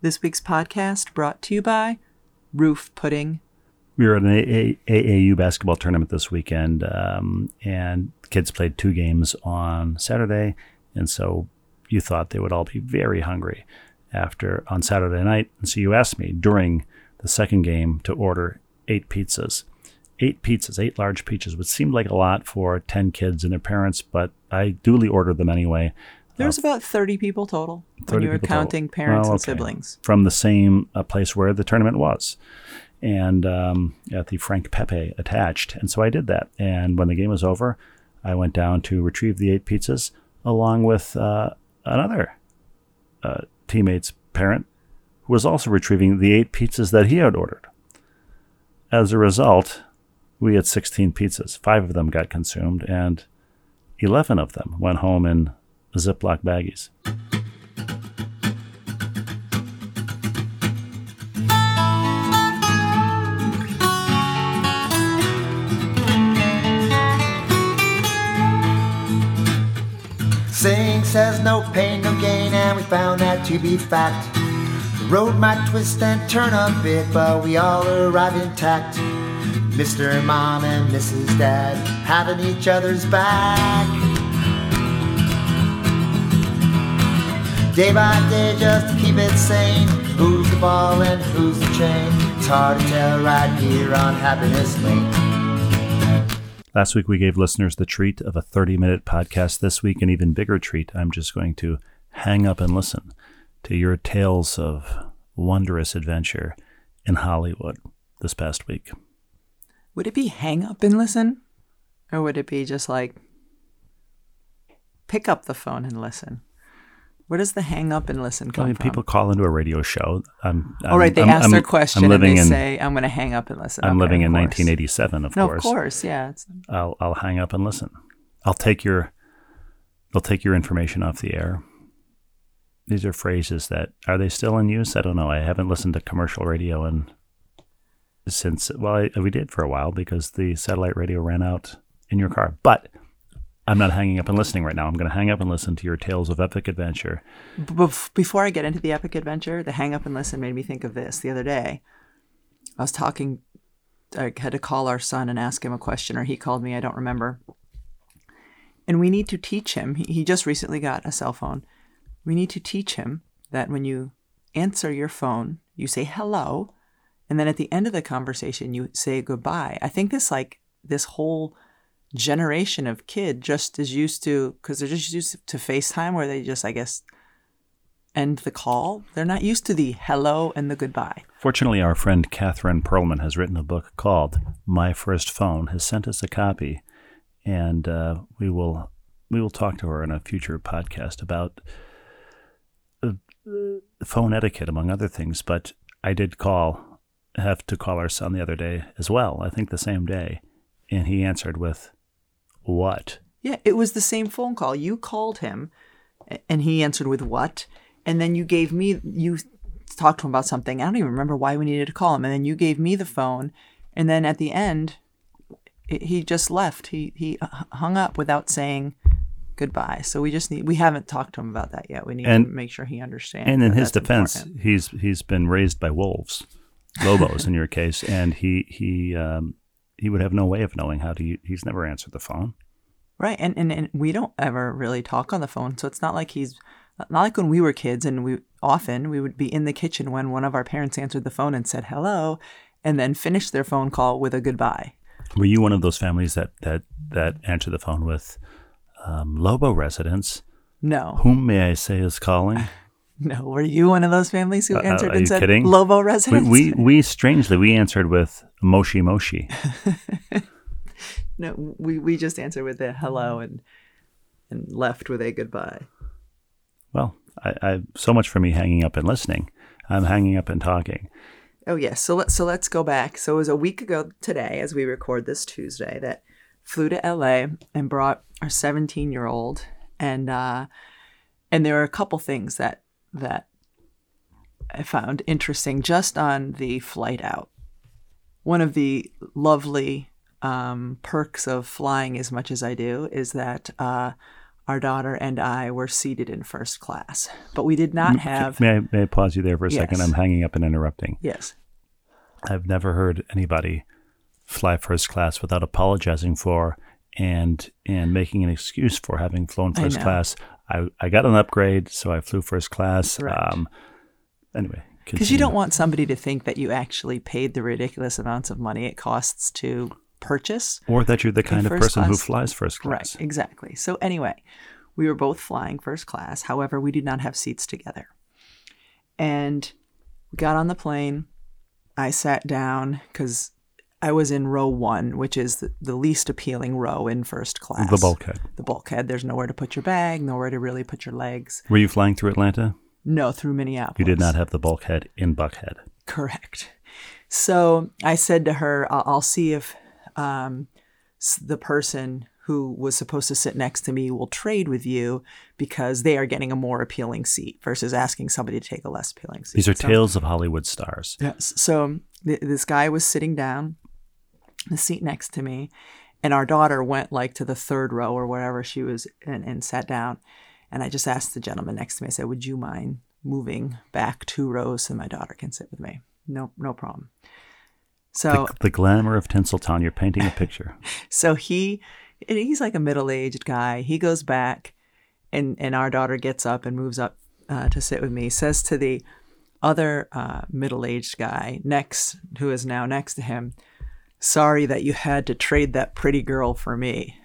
This week's podcast brought to you by Roof Pudding. We were at an AA AAU basketball tournament this weekend, um, and kids played two games on Saturday, and so you thought they would all be very hungry after on Saturday night. And so you asked me during the second game to order eight pizzas. Eight pizzas, eight large pizzas, which seemed like a lot for 10 kids and their parents, but I duly ordered them anyway. There was about 30 people total when 30 you were people total. counting parents Well, and siblings. From the same uh, place where the tournament was. And um, at the Frank Pepe attached. And so I did that. And when the game was over, I went down to retrieve the eight pizzas along with uh, another uh, teammate's parent who was also retrieving the eight pizzas that he had ordered. As a result, we had 16 pizzas. Five of them got consumed, and 11 of them went home in Ziploc baggies. Saying says no pain, no gain, and we found that to be fact. The road might twist and turn a bit, but we all arrive intact. Mr. Mom and Mrs. Dad having each other's back. Day by day, just to keep it sane. Who's the ball and who's the chain? It's hard to tell right here on Happiness Lane. Last week, we gave listeners the treat of a 30 minute podcast. This week, an even bigger treat. I'm just going to hang up and listen to your tales of wondrous adventure in Hollywood this past week. Would it be hang up and listen? Or would it be just like pick up the phone and listen? Where does the hang up and listen I come mean, from? people call into a radio show. I'm, I'm, All right, they I'm- ask I'm- their question and they in, say, "I'm going to hang up and listen." I'm Okay, living in course. 1987, of No, course. of course, yeah. I'll, I'll hang up and listen. I'll take your, they'll take your information off the air. These are phrases that are they still in use? I don't know. I haven't listened to commercial radio in, since well, I, we did for a while because the satellite radio ran out in your car. But I'm not hanging up and listening right now. I'm going to hang up and listen to your tales of epic adventure. Before I get into the epic adventure, the hang up and listen made me think of this. The other day, I was talking, I had to call our son and ask him a question, or he called me, I don't remember. And we need to teach him, he just recently got a cell phone. We need to teach him that when you answer your phone, you say hello, and then at the end of the conversation, you say goodbye. I think this, like, this whole generation of kid just is used to, because they're just used to FaceTime where they just, I guess, end the call. They're not used to the hello and the goodbye. Fortunately, our friend Catherine Pearlman has written a book called "My First Phone." Has sent us a copy, and uh, we will we will talk to her in a future podcast about uh, phone etiquette, among other things. But I did call, have to call our son the other day as well. I think the same day, and he answered with, "What?" Yeah, it was the same phone call. You called him and he answered with what? And then you gave me, you talked to him about something. I don't even remember why we needed to call him. And then you gave me the phone. And then at the end, he just left. He, he hung up without saying goodbye. So we just need, we haven't talked to him about that yet. We need And- to make sure he understands. And in his defense, important. he's he's been raised by wolves, lobos in your case, and he he um, he would have no way of knowing how to. He's never answered the phone. Right, and, and and we don't ever really talk on the phone, so it's not like he's not like when we were kids, and we often we would be in the kitchen when one of our parents answered the phone and said hello, and then finished their phone call with a goodbye. Were you one of those families that that that answer the phone with um, Lobo residents? No, Whom may I say is calling? no, were you one of those families who Uh, uh, answered are and said kidding? Lobo we, residents? we we strangely we answered with Moshi Moshi. no, we we just answered with a hello and and left with a goodbye. Well, I, I so much for me hanging up and listening. I'm hanging up and talking. Oh yes, so let's so let's go back. So it was a week ago today, as we record this Tuesday, that flew to LA and brought our 17 year old, and uh, and there were a couple things that that I found interesting just on the flight out. One of the lovely um, perks of flying as much as I do is that uh, our daughter and I were seated in first class, but we did not have. May I, may I pause you there for a second? I'm hanging up and interrupting. Yes. I've never heard anybody fly first class without apologizing for and and making an excuse for having flown first class. I, I got an upgrade, so I flew first class. Right. Um, anyway, Because you don't want somebody to think that you actually paid the ridiculous amounts of money it costs to purchase. or that you're the kind of person who flies first class. Right, exactly. So, anyway, we were both flying first class. However, we did not have seats together. And we got on the plane. I sat down because I was in row one, which is the, the least appealing row in first class. The bulkhead. The bulkhead. There's nowhere to put your bag, nowhere to really put your legs. Were you flying through Atlanta? No, through Minneapolis. You did not have the bulkhead in Buckhead. Correct. So I said to her, I'll, I'll see if um, the person who was supposed to sit next to me will trade with you because they are getting a more appealing seat versus asking somebody to take a less appealing seat. These are So- tales of Hollywood stars. Yes. So th- this guy was sitting down, the seat next to me, and our daughter went like to the third row or wherever she was and, and sat down. And I just asked the gentleman next to me, I said, Would you mind moving back two rows so my daughter can sit with me? No, no problem. So The, the glamour of Tinseltown. You're painting a picture. so he he's like a middle-aged guy he goes back and and our daughter gets up and moves up uh, to sit with me says to the other uh, middle-aged guy next who is now next to him sorry that you had to trade that pretty girl for me.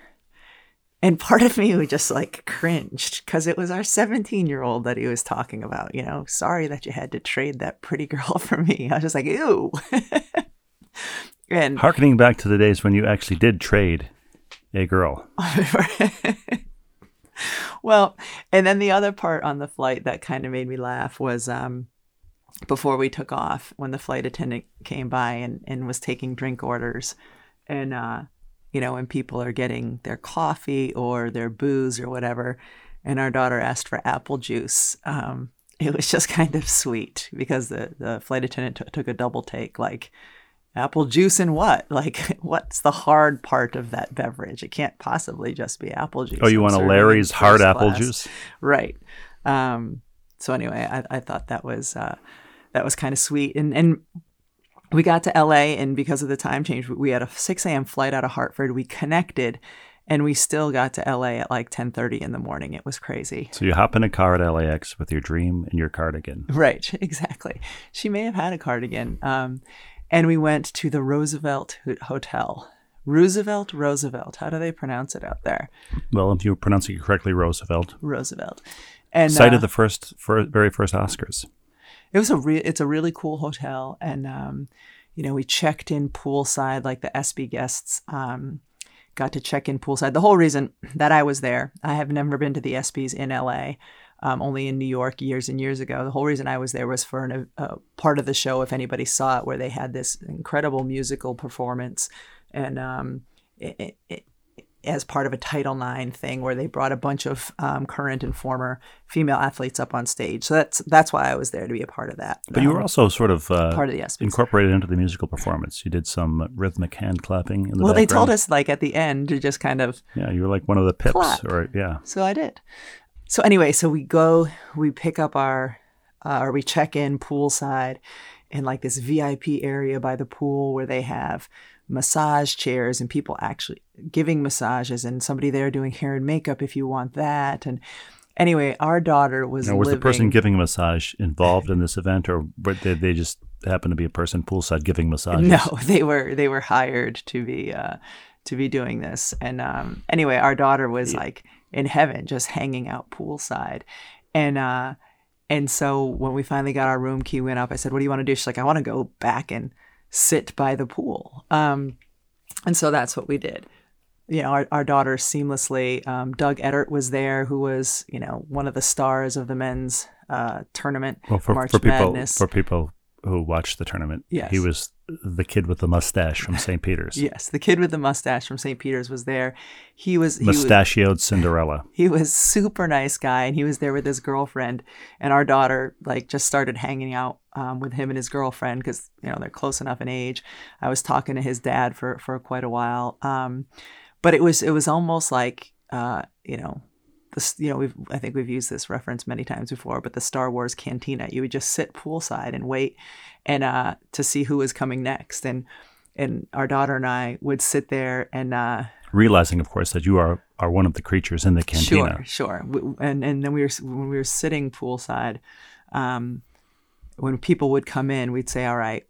And part of me was just like cringed because it was our 17 year old that he was talking about you know? Sorry that you had to trade that pretty girl for me. I was just like ew. And Harkening back to the days when you actually did trade a girl. well, and then the other part on the flight that kind of made me laugh was um, before we took off when the flight attendant came by and, and was taking drink orders. And, uh, you know, when people are getting their coffee or their booze or whatever, and our daughter asked for apple juice. Um, it was just kind of sweet because the, the flight attendant t- took a double take, like, apple juice and what? Like, what's the hard part of that beverage? It can't possibly just be apple juice. Oh, you I'm want a Larry's hard first apple class. juice? right? Um, so anyway, I, I thought that was uh, that was kind of sweet, and and we got to LA, and because of the time change, we had a 6 a.m. flight out of Hartford. We connected, and we still got to LA at like 10:30 in the morning. It was crazy. So you hop in a car at LAX with your dream and your cardigan. Right, exactly. She may have had a cardigan. Um, and we went to the Roosevelt Hotel. Roosevelt, Roosevelt. How do they pronounce it out there? Well, if you're pronouncing it correctly, Roosevelt. Roosevelt. And Site uh, of the first, fir- very first Oscars. It was a re- it's a really cool hotel and um, you know we checked in poolside like the ESPY guests um, got to check in poolside. The whole reason that I was there I have never been to the ESPYs in LA um, only in New York years and years ago. The whole reason I was there was for an, a part of the show if anybody saw it where they had this incredible musical performance and um, it, it, as part of a Title IX thing where they brought a bunch of um, current and former female athletes up on stage. So that's that's why I was there to be a part of that. But you were Um, also sort of uh, part of the ESPYs. incorporated into the musical performance. You did some rhythmic hand clapping in the well, they told us like at the end to just kind of Yeah, you were like one of the pips, Clap. or yeah. So I did. So anyway, so we go, we pick up our, uh, or we check in poolside in like this VIP area by the pool where they have massage chairs and people actually giving massages and somebody there doing hair and makeup if you want that. And anyway, our daughter was Now, was living, the person giving a massage involved in this event, or were- did they just happen to be a person poolside giving massages? No, they were they were hired to be uh, to be doing this. And um, anyway, our daughter was like in heaven, just hanging out poolside, and uh, and so when we finally got our room key went up, I said, "What do you want to do?" She's like, "I want to go back and sit by the pool." Um, and so that's what we did. You know, our, our daughter seamlessly. Um, Doug Edert was there, who was you know one of the stars of the men's uh, tournament, Well, for, March for people Madness. for people who watched the tournament, Yes. he was the kid with the mustache from St. Peter's. Yes, the kid with the mustache from St. Peter's was there. He was he was, Mustachioed Cinderella. he was super nice guy, and he was there with his girlfriend. And our daughter like just started hanging out um, with him and his girlfriend because you know they're close enough in age. I was talking to his dad for for quite a while, um, but it was it was almost like uh, you know this, you know, we've I think we've used this reference many times before, but the Star Wars cantina, you would just sit poolside and wait, and uh, to see who was coming next, and and our daughter and I would sit there and. Uh, Realizing, of course, that you are are one of the creatures in the cantina. Sure, sure. And and then we were when we were sitting poolside, um, when people would come in, we'd say, "All right,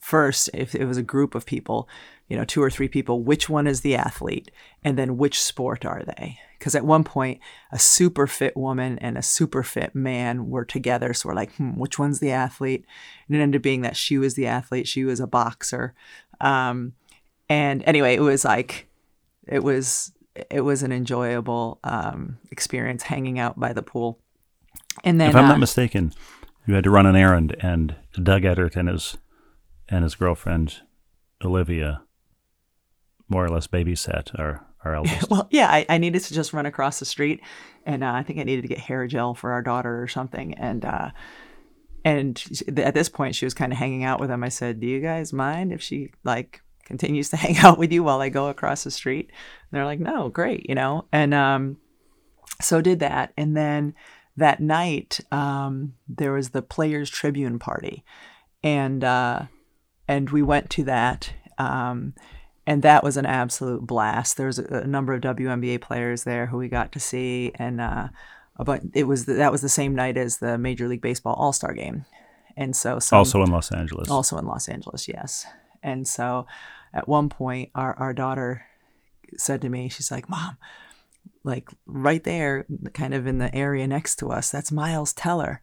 first, if it was a group of people, you know, two or three people, which one is the athlete, and then which sport are they?" Because at one point, a super fit woman and a super fit man were together, so we're like, hmm, "Which one's the athlete?" And it ended up being that she was the athlete. She was a boxer, um, and anyway, it was like it was it was an enjoyable um, experience hanging out by the pool. And then, If I'm uh, not mistaken, you had to run an errand, and Doug and his and his girlfriend Olivia more or less babysat our our eldest. well, yeah, I, I needed to just run across the street, and uh, I think I needed to get hair gel for our daughter or something. And uh, and at this point, she was kind of hanging out with them. I said, "Do you guys mind if she like continues to hang out with you while I go across the street?" And they're like, "No, great," you know. And um, so did that, and then that night um, there was the Players Tribune party, and uh, and we went to that. Um, and that was an absolute blast. There was a, a number of WNBA players there who we got to see, and uh, but it was that was the same night as the Major League Baseball All Star Game, and so some, also in Los Angeles. also in Los Angeles, yes. And so at one point, our our daughter said to me, she's like, "Mom, like right there, kind of in the area next to us, that's Miles Teller,"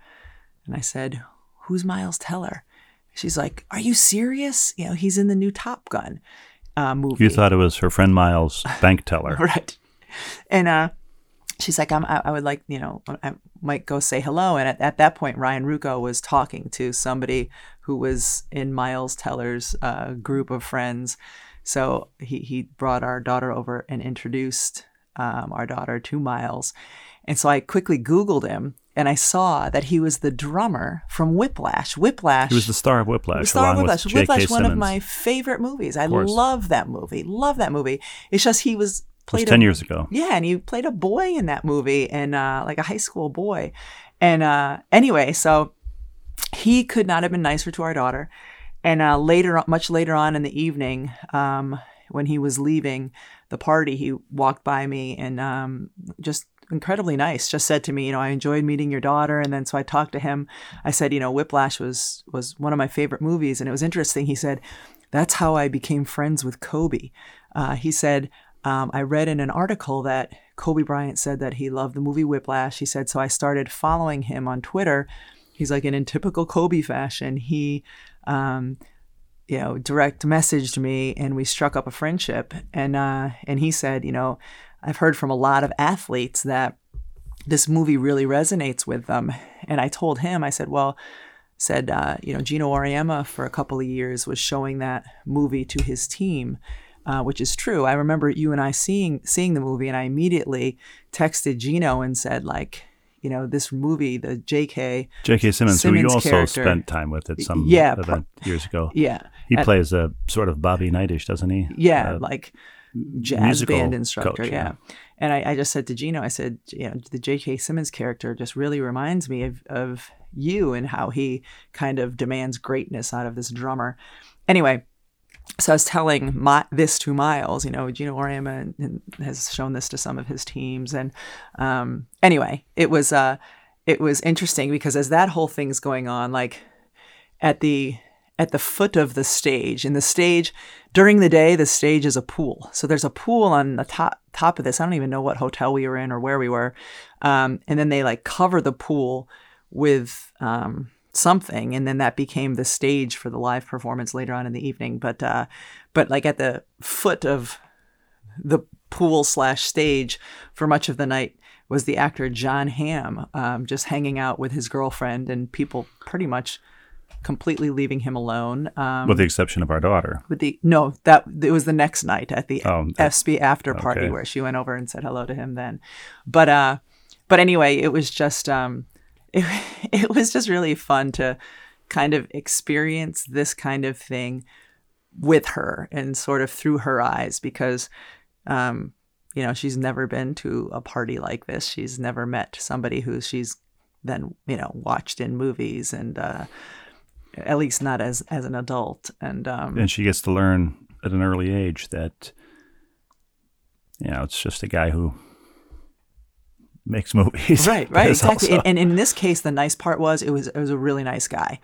and I said, "Who's Miles Teller?" She's like, "Are you serious? You know, he's in the new Top Gun." Uh, movie. You thought it was her friend Miles, bank teller. right and uh she's like I'm, I, I would like you know i might go say hello and at, at that point ryan ruocco was talking to somebody who was in miles teller's uh, group of friends so he, he brought our daughter over and introduced um, our daughter to miles and so i quickly googled him and i saw that he was the drummer from whiplash whiplash He was the star of Whiplash, Star along Whiplash. Whiplash, one of my favorite movies. I love that movie. Love that movie. It's just he was played. It was ten a, years ago. yeah, and he played a boy in that movie, and uh, like a high school boy. And uh, anyway, so he could not have been nicer to our daughter. And uh, later, much later on in the evening, um, when he was leaving the party, he walked by me and um, just incredibly nice. Just said to me, you know, I enjoyed meeting your daughter. And then so I talked to him. I said, you know, Whiplash was was one of my favorite movies, and it was interesting. He said, that's how I became friends with Kobe. Uh, he said, um, I read in an article that Kobe Bryant said that he loved the movie Whiplash. He said, so I started following him on Twitter. He's like, and in typical Kobe fashion, he, um, you know, direct messaged me and we struck up a friendship. And, uh, and he said, you know, I've heard from a lot of athletes that this movie really resonates with them. And I told him, I said, well, said, uh, you know, Geno Auriemma for a couple of years was showing that movie to his team, uh, which is true. I remember you and I seeing seeing the movie, and I immediately texted Geno and said, like, you know, this movie, the J.K. J.K. Simmons, who you also character. spent time with at some Yeah, event years ago. Yeah, He and- plays a sort of Bobby Knightish, doesn't he? yeah, Uh, like jazz musical band instructor. coach, yeah. yeah. And I, I just said to Geno, I said, you know, the J.K. Simmons character just really reminds me of, of you and how he kind of demands greatness out of this drummer. Anyway, so I was telling my, this to Miles, you know, Geno Auriemma and- has shown this to some of his teams. And um, anyway, it was uh, it was interesting because as that whole thing's going on, like at the at the foot of the stage. In the stage during the day, the stage is a pool. So there's a pool on the top top of this. I don't even know what hotel we were in or where we were. Um, and then they like cover the pool with um, something, and then that became the stage for the live performance later on in the evening. But uh, but like at the foot of the pool slash stage for much of the night was the actor Jon Hamm, um, just hanging out with his girlfriend and people pretty much completely leaving him alone. Um, with the exception of our daughter. with the no, that it was the next night at the Oh, ESPY after party okay. where she went over and said hello to him then. But uh, but anyway, it was just um, it, it was just really fun to kind of experience this kind of thing with her and sort of through her eyes because um, you know, she's never been to a party like this. She's never met somebody who she's then, you know, watched in movies and, uh, at least not as, as an adult. And, um, And she gets to learn at an early age that, you know, it's just a guy who makes movies. right, right, exactly. also- And, and in this case, the nice part was it was, it was a really nice guy.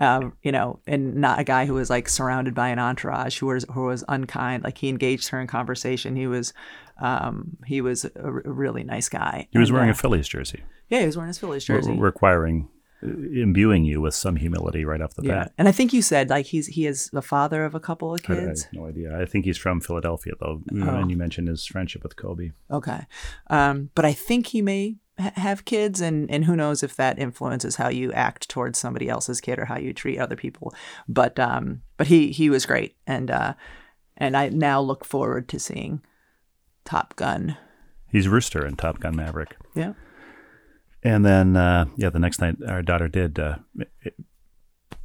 Um, you know, and not a guy who was like surrounded by an entourage who was who was unkind. Like he engaged her in conversation. He was, um, he was a, r- a really nice guy. he was And, wearing uh, a Phillies jersey, yeah, he was wearing his Phillies jersey. requiring, imbuing you with some humility right off the Yeah, bat. and I think you said like he's he is the father of a couple of I, I kids. have no idea. I think he's from Philadelphia, though. And you mentioned his friendship with Kobe. Okay, um, but I think he may ha- have kids, and and who knows if that influences how you act towards somebody else's kid or how you treat other people. But um, but he he was great, and uh, and I now look forward to seeing Top Gun. He's Rooster in Top Gun Maverick. Yeah, And then, uh, yeah, the next night, our daughter did uh,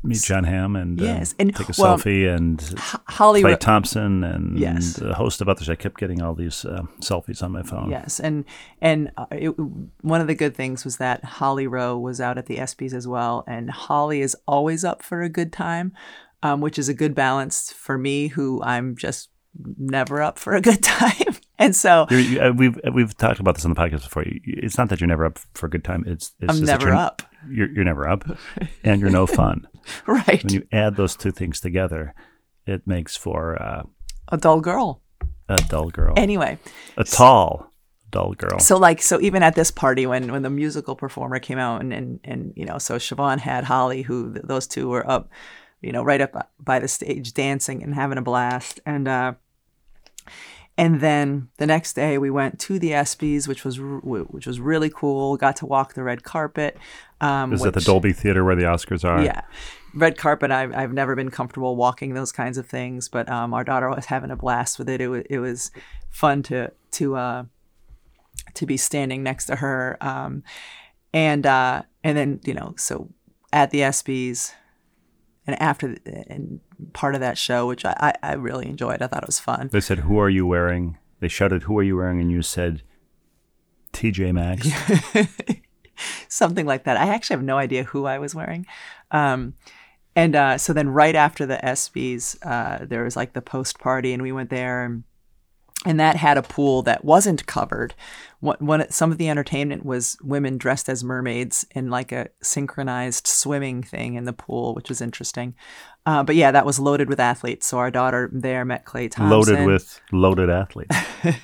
meet Jon Hamm and, uh, Yes, and- take a well, selfie and H- Holly. Klay Thompson and Yes. a host of others. I kept getting all these uh, selfies on my phone. Yes, and and uh, it, one of the good things was that Holly Rowe was out at the ESPYS as well, and Holly is always up for a good time, um, which is a good balance for me, who I'm just never up for a good time, and so You're, you, uh, we've we've talked about this on the podcast before. It's not that you're never up for a good time. It's, it's I'm never you're, up. You're, you're never up, and you're no fun. right, when you add those two things together, it makes for uh, a dull girl. a dull girl, Anyway, a tall dull girl. so like so even at this party when when the musical performer came out and and, and you know so Siobhan had Holly who th- those two were up you know right up by the stage dancing and having a blast and uh and then the next day we went to the ESPYS which was which was really cool got to walk the red carpet um Is that the Dolby Theater where the Oscars are? yeah. Red carpet, I've, I've never been comfortable walking those kinds of things, but um, our daughter was having a blast with it. It was, it was fun to, to, uh, to be standing next to her. Um, and, uh, and then, you know, so at the ESPYs and after, the, and part of that show, which I, I, I really enjoyed, I thought it was fun. They said, "Who are you wearing?" They shouted, "Who are you wearing?" And you said, "TJ Maxx." something like that. I actually have no idea who I was wearing. Um, and uh, so then right after the ESPYs, uh, there was like the post party, and we went there, and, and that had a pool that wasn't covered. One, one, some of the entertainment was women dressed as mermaids in like a synchronized swimming thing in the pool, which was interesting. Uh, but yeah, that was loaded with athletes. So our daughter there met Klay Thompson. Loaded with loaded athletes.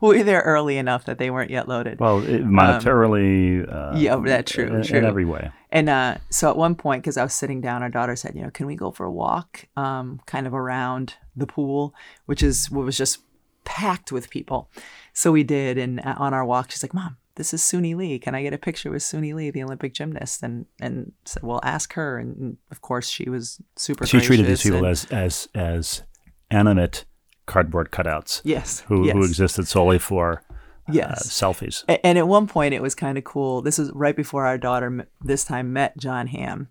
We were there early enough that they weren't yet loaded. Well, it, monetarily, uh, Um, yeah, that's true, In, in every way. And uh, so at one point, because I was sitting down, our daughter said, "You know, can we go for a walk, um, kind of around the pool, which is what was just packed with people." So we did, and uh, on our walk, she's like, "Mom, this is Suni Lee. Can I get a picture with Suni Lee, the Olympic gymnast?" And and said, "Well, ask her." And, of course, she was super. She treated these people as as as animate cardboard cutouts yes, who yes, who existed solely for uh, yes. selfies. And at one point, it was kind of cool. This is right before our daughter m- this time met Jon Hamm.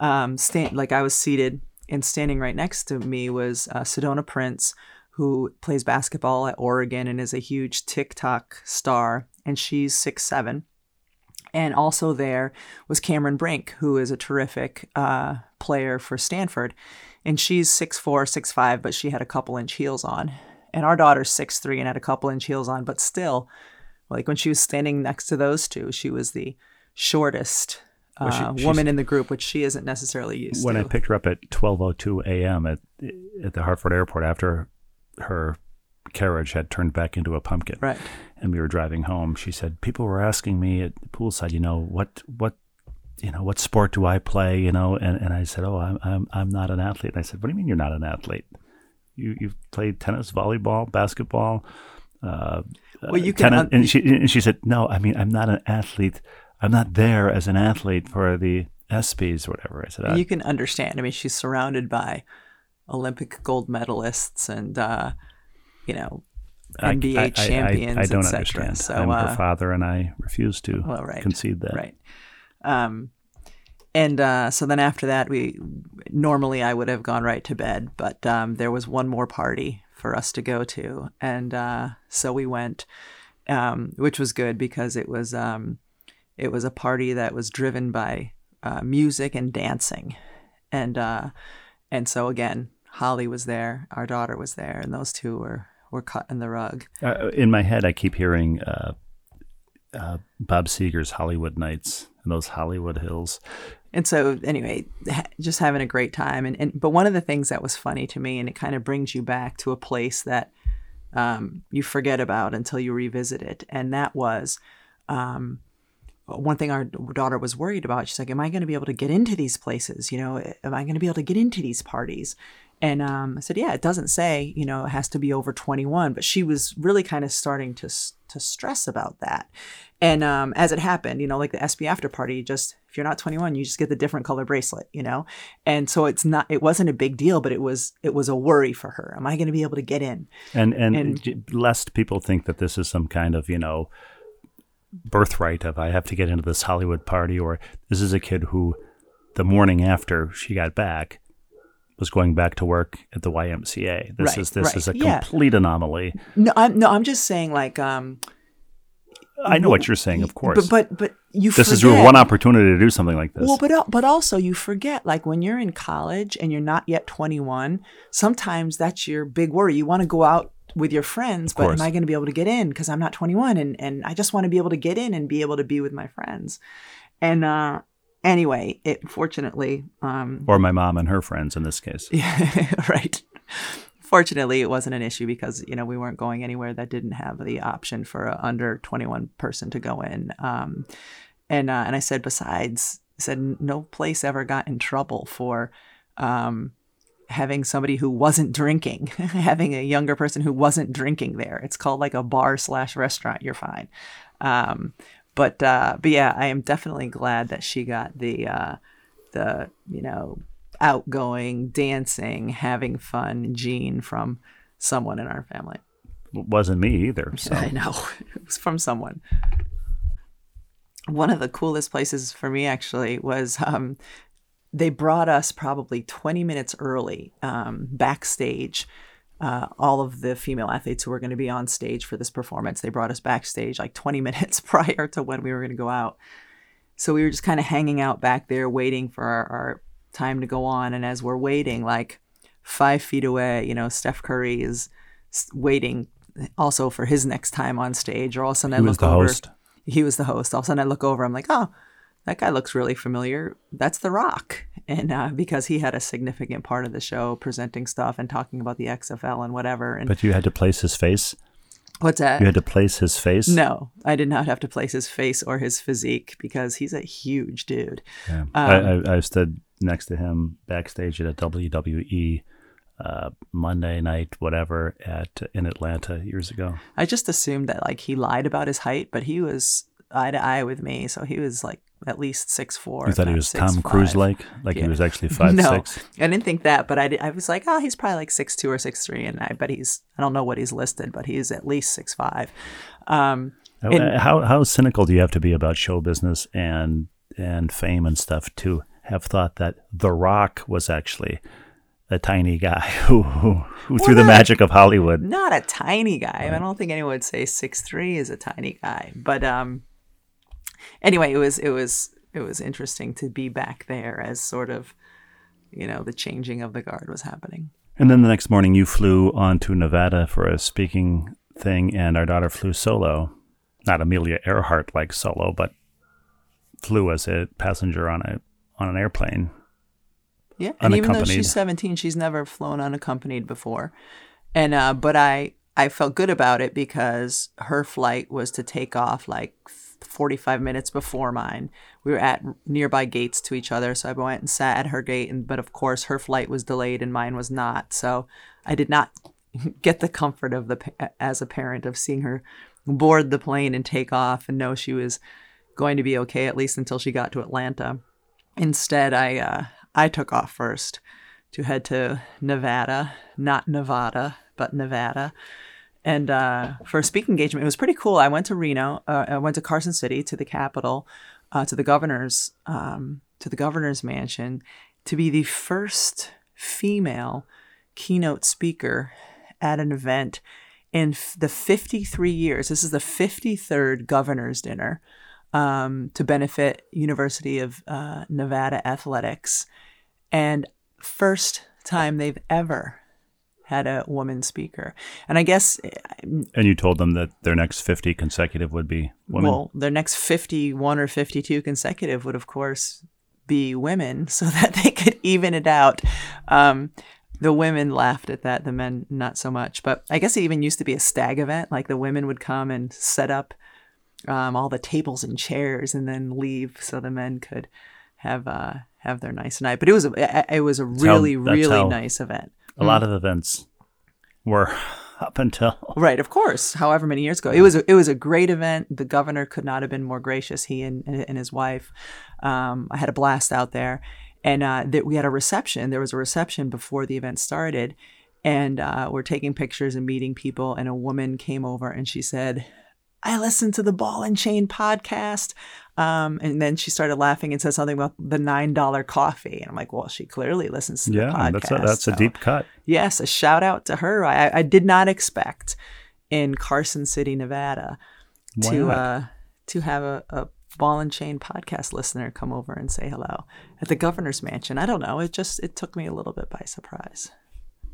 Um, stand, like I was seated, and standing right next to me was uh, Sedona Prince, who plays basketball at Oregon and is a huge TikTok star, and she's six seven. And also there was Cameron Brink, who is a terrific uh, player for Stanford, and she's six four, six five, but she had a couple inch heels on. And our daughter's six three and had a couple inch heels on, but still, like when she was standing next to those two, she was the shortest uh, she- woman in the group, which she isn't necessarily used to When to. I picked her up at 12:02 a.m. at at the Hartford Airport after her carriage had turned back into a pumpkin, right. and we were driving home, she said, "People were asking me at the poolside, you know, what what." You know what sport do I play? You know, and, and I said, oh, I'm, I'm I'm not an athlete. And I said, what do you mean you're not an athlete? You you've played tennis, volleyball, basketball, uh, Well, you uh, can tennis. un- and she and she said, no, I mean I'm not an athlete. I'm not there as an athlete for the ESPYS or whatever. I said, I, you can understand. I mean, she's surrounded by Olympic gold medalists and uh, you know NBA I- I- champions, I, I, don't understand. So, I'm uh, her father, and I refuse to well, right, concede that. right. Um, and uh, so then after that, we normally I would have gone right to bed, but um, there was one more party for us to go to, and uh, so we went, um, which was good because it was um, it was a party that was driven by uh, music and dancing, and uh, and so again, Holly was there, our daughter was there, and those two were were cut in the rug. Uh, in my head, I keep hearing uh, uh, Bob Seger's Hollywood Nights and those Hollywood Hills. And so, anyway, ha- just having a great time. And, and but one of the things that was funny to me, and it kind of brings you back to a place that um, you forget about until you revisit it, and that was um, one thing our daughter was worried about. She's like, "Am I going to be able to get into these places? You know, am I going to be able to get into these parties?" And um, I said, "Yeah, it doesn't say you know it has to be over 21," but she was really kind of starting to to stress about that. And um, as it happened, you know, like the ESPY after party, just if you're not 21, you just get the different color bracelet, you know. And so it's not, it wasn't a big deal, but it was, it was a worry for her. Am I going to be able to get in? And, and And- lest people think that this is some kind of you know birthright of I have to get into this Hollywood party, or this is a kid who the morning after she got back was going back to work at the YMCA. This Right, is this right, is a yeah. complete anomaly. No, I'm no, I'm just saying, like, um, I know what you're saying, of course. but but but you. this is your one opportunity to do something like this. Well, but but also you forget, like when you're in college and you're not yet 21, sometimes that's your big worry. You want to go out with your friends, but am I going to be able to get in because I'm not 21 and and I just want to be able to get in and be able to be with my friends. And uh anyway, it fortunately um or my mom and her friends in this case. right. Fortunately, it wasn't an issue because you know we weren't going anywhere that didn't have the option for a under 21 person to go in. Um, and uh, and I said, besides, I said no place ever got in trouble for um, having somebody who wasn't drinking, having a younger person who wasn't drinking there. It's called like a bar slash restaurant. You're fine. Um, but uh, but yeah, I am definitely glad that she got the uh, the you know outgoing, dancing, having fun gene from someone in our family. It wasn't me either. So I know it was from someone. One of the coolest places for me actually was um, they brought us probably 20 minutes early um, backstage. Uh, all of the female athletes who were going to be on stage for this performance, they brought us backstage like 20 minutes prior to when we were going to go out. So we were just kind of hanging out back there, waiting for our, our time to go on. And as we're waiting, like five feet away, you know, Steph Curry is waiting also for his next time on stage. Or all of a sudden, I He was look over. host. He was the host. All of a sudden, I look over. I'm like, oh, that guy looks really familiar. That's The Rock. And uh, because he had a significant part of the show presenting stuff and talking about the XFL and whatever. And but you had to place his face. what's that? You had to place his face. No, I did not have to place his face or his physique because he's a huge dude. Yeah. Um, I, I, I stood next to him backstage at a WWE uh, Monday night, whatever, at in Atlanta years ago. I just assumed that like he lied about his height, but he was eye to eye with me, so he was like at least six four. You thought he was Tom Cruise like, like he was actually five no, six. I didn't think that, but I, did, I was like, oh, he's probably like six two or six three, and I bet he's I don't know what he's listed, but he's at least six five. Um, And- how how cynical do you have to be about show business and and fame and stuff to have thought that The Rock was actually a tiny guy who who, who through the magic of Hollywood. not a tiny guy. I don't think anyone would say six three is a tiny guy. But um, anyway, it was it was it was interesting to be back there as sort of you know the changing of the guard was happening. And then the next morning, you flew on to Nevada for a speaking thing, and our daughter flew solo. Not Amelia Earhart like solo, but flew as a passenger on a on an airplane. Yeah, and even though she's 17, she's never flown unaccompanied before. And uh, but I I felt good about it because her flight was to take off like 45 minutes before mine. We were at nearby gates to each other, so I went and sat at her gate. And but of course, her flight was delayed and mine was not. So I did not get the comfort of the as a parent of seeing her board the plane and take off and know she was going to be okay at least until she got to Atlanta. Instead, I uh, I took off first to head to Nevada, not Nevada, but Nevada. And uh, for a speaking engagement, it was pretty cool. I went to Reno. Uh, I went to Carson City, to the capital, uh, to the governor's um, to the governor's mansion, to be the first female keynote speaker at an event in f- the 53 years. This is the 53rd governor's dinner um, to benefit University of uh, Nevada athletics, and first time they've ever had a woman speaker. And I guess And you told them that their next 50 consecutive would be women. well, their next 51 or 52 consecutive would, of course, be women so that they could even it out. Um, the women laughed at that, the men not so much. But I guess it even used to be a stag event. Like the women would come and set up um, all the tables and chairs and then leave so the men could have uh, have their nice night. But it was a, it was a really, that's really how- nice event. A lot of events were up until Right, of course. However many years ago, it was a, it was a great event. The governor could not have been more gracious. He and, and his wife. Um, I had a blast out there, and uh, that we had a reception. There was a reception before the event started, and uh, we're taking pictures and meeting people. And a woman came over and she said, "I listened to the Ball and Chain podcast." Um, and then she started laughing and said something about the nine dollar coffee. And I'm like, well, she clearly listens to the yeah, podcast. that's a, that's a deep cut. yes, a shout out to her. I, I did not expect in Carson City, Nevada, Why to uh, to have a, a ball and chain podcast listener come over and say hello at the governor's mansion. I don't know. It just it took me a little bit by surprise.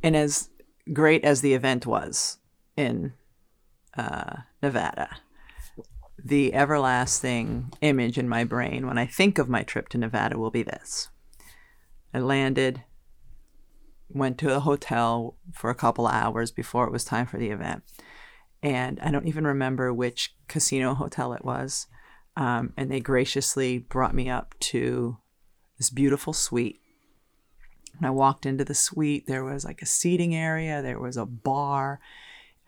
And as great as the event was in uh, Nevada, the everlasting image in my brain when I think of my trip to Nevada will be this. I landed, went to a hotel for a couple hours before it was time for the event. And I don't even remember which casino hotel it was. Um, and they graciously brought me up to this beautiful suite. And I walked into the suite. There was like a seating area, there was a bar.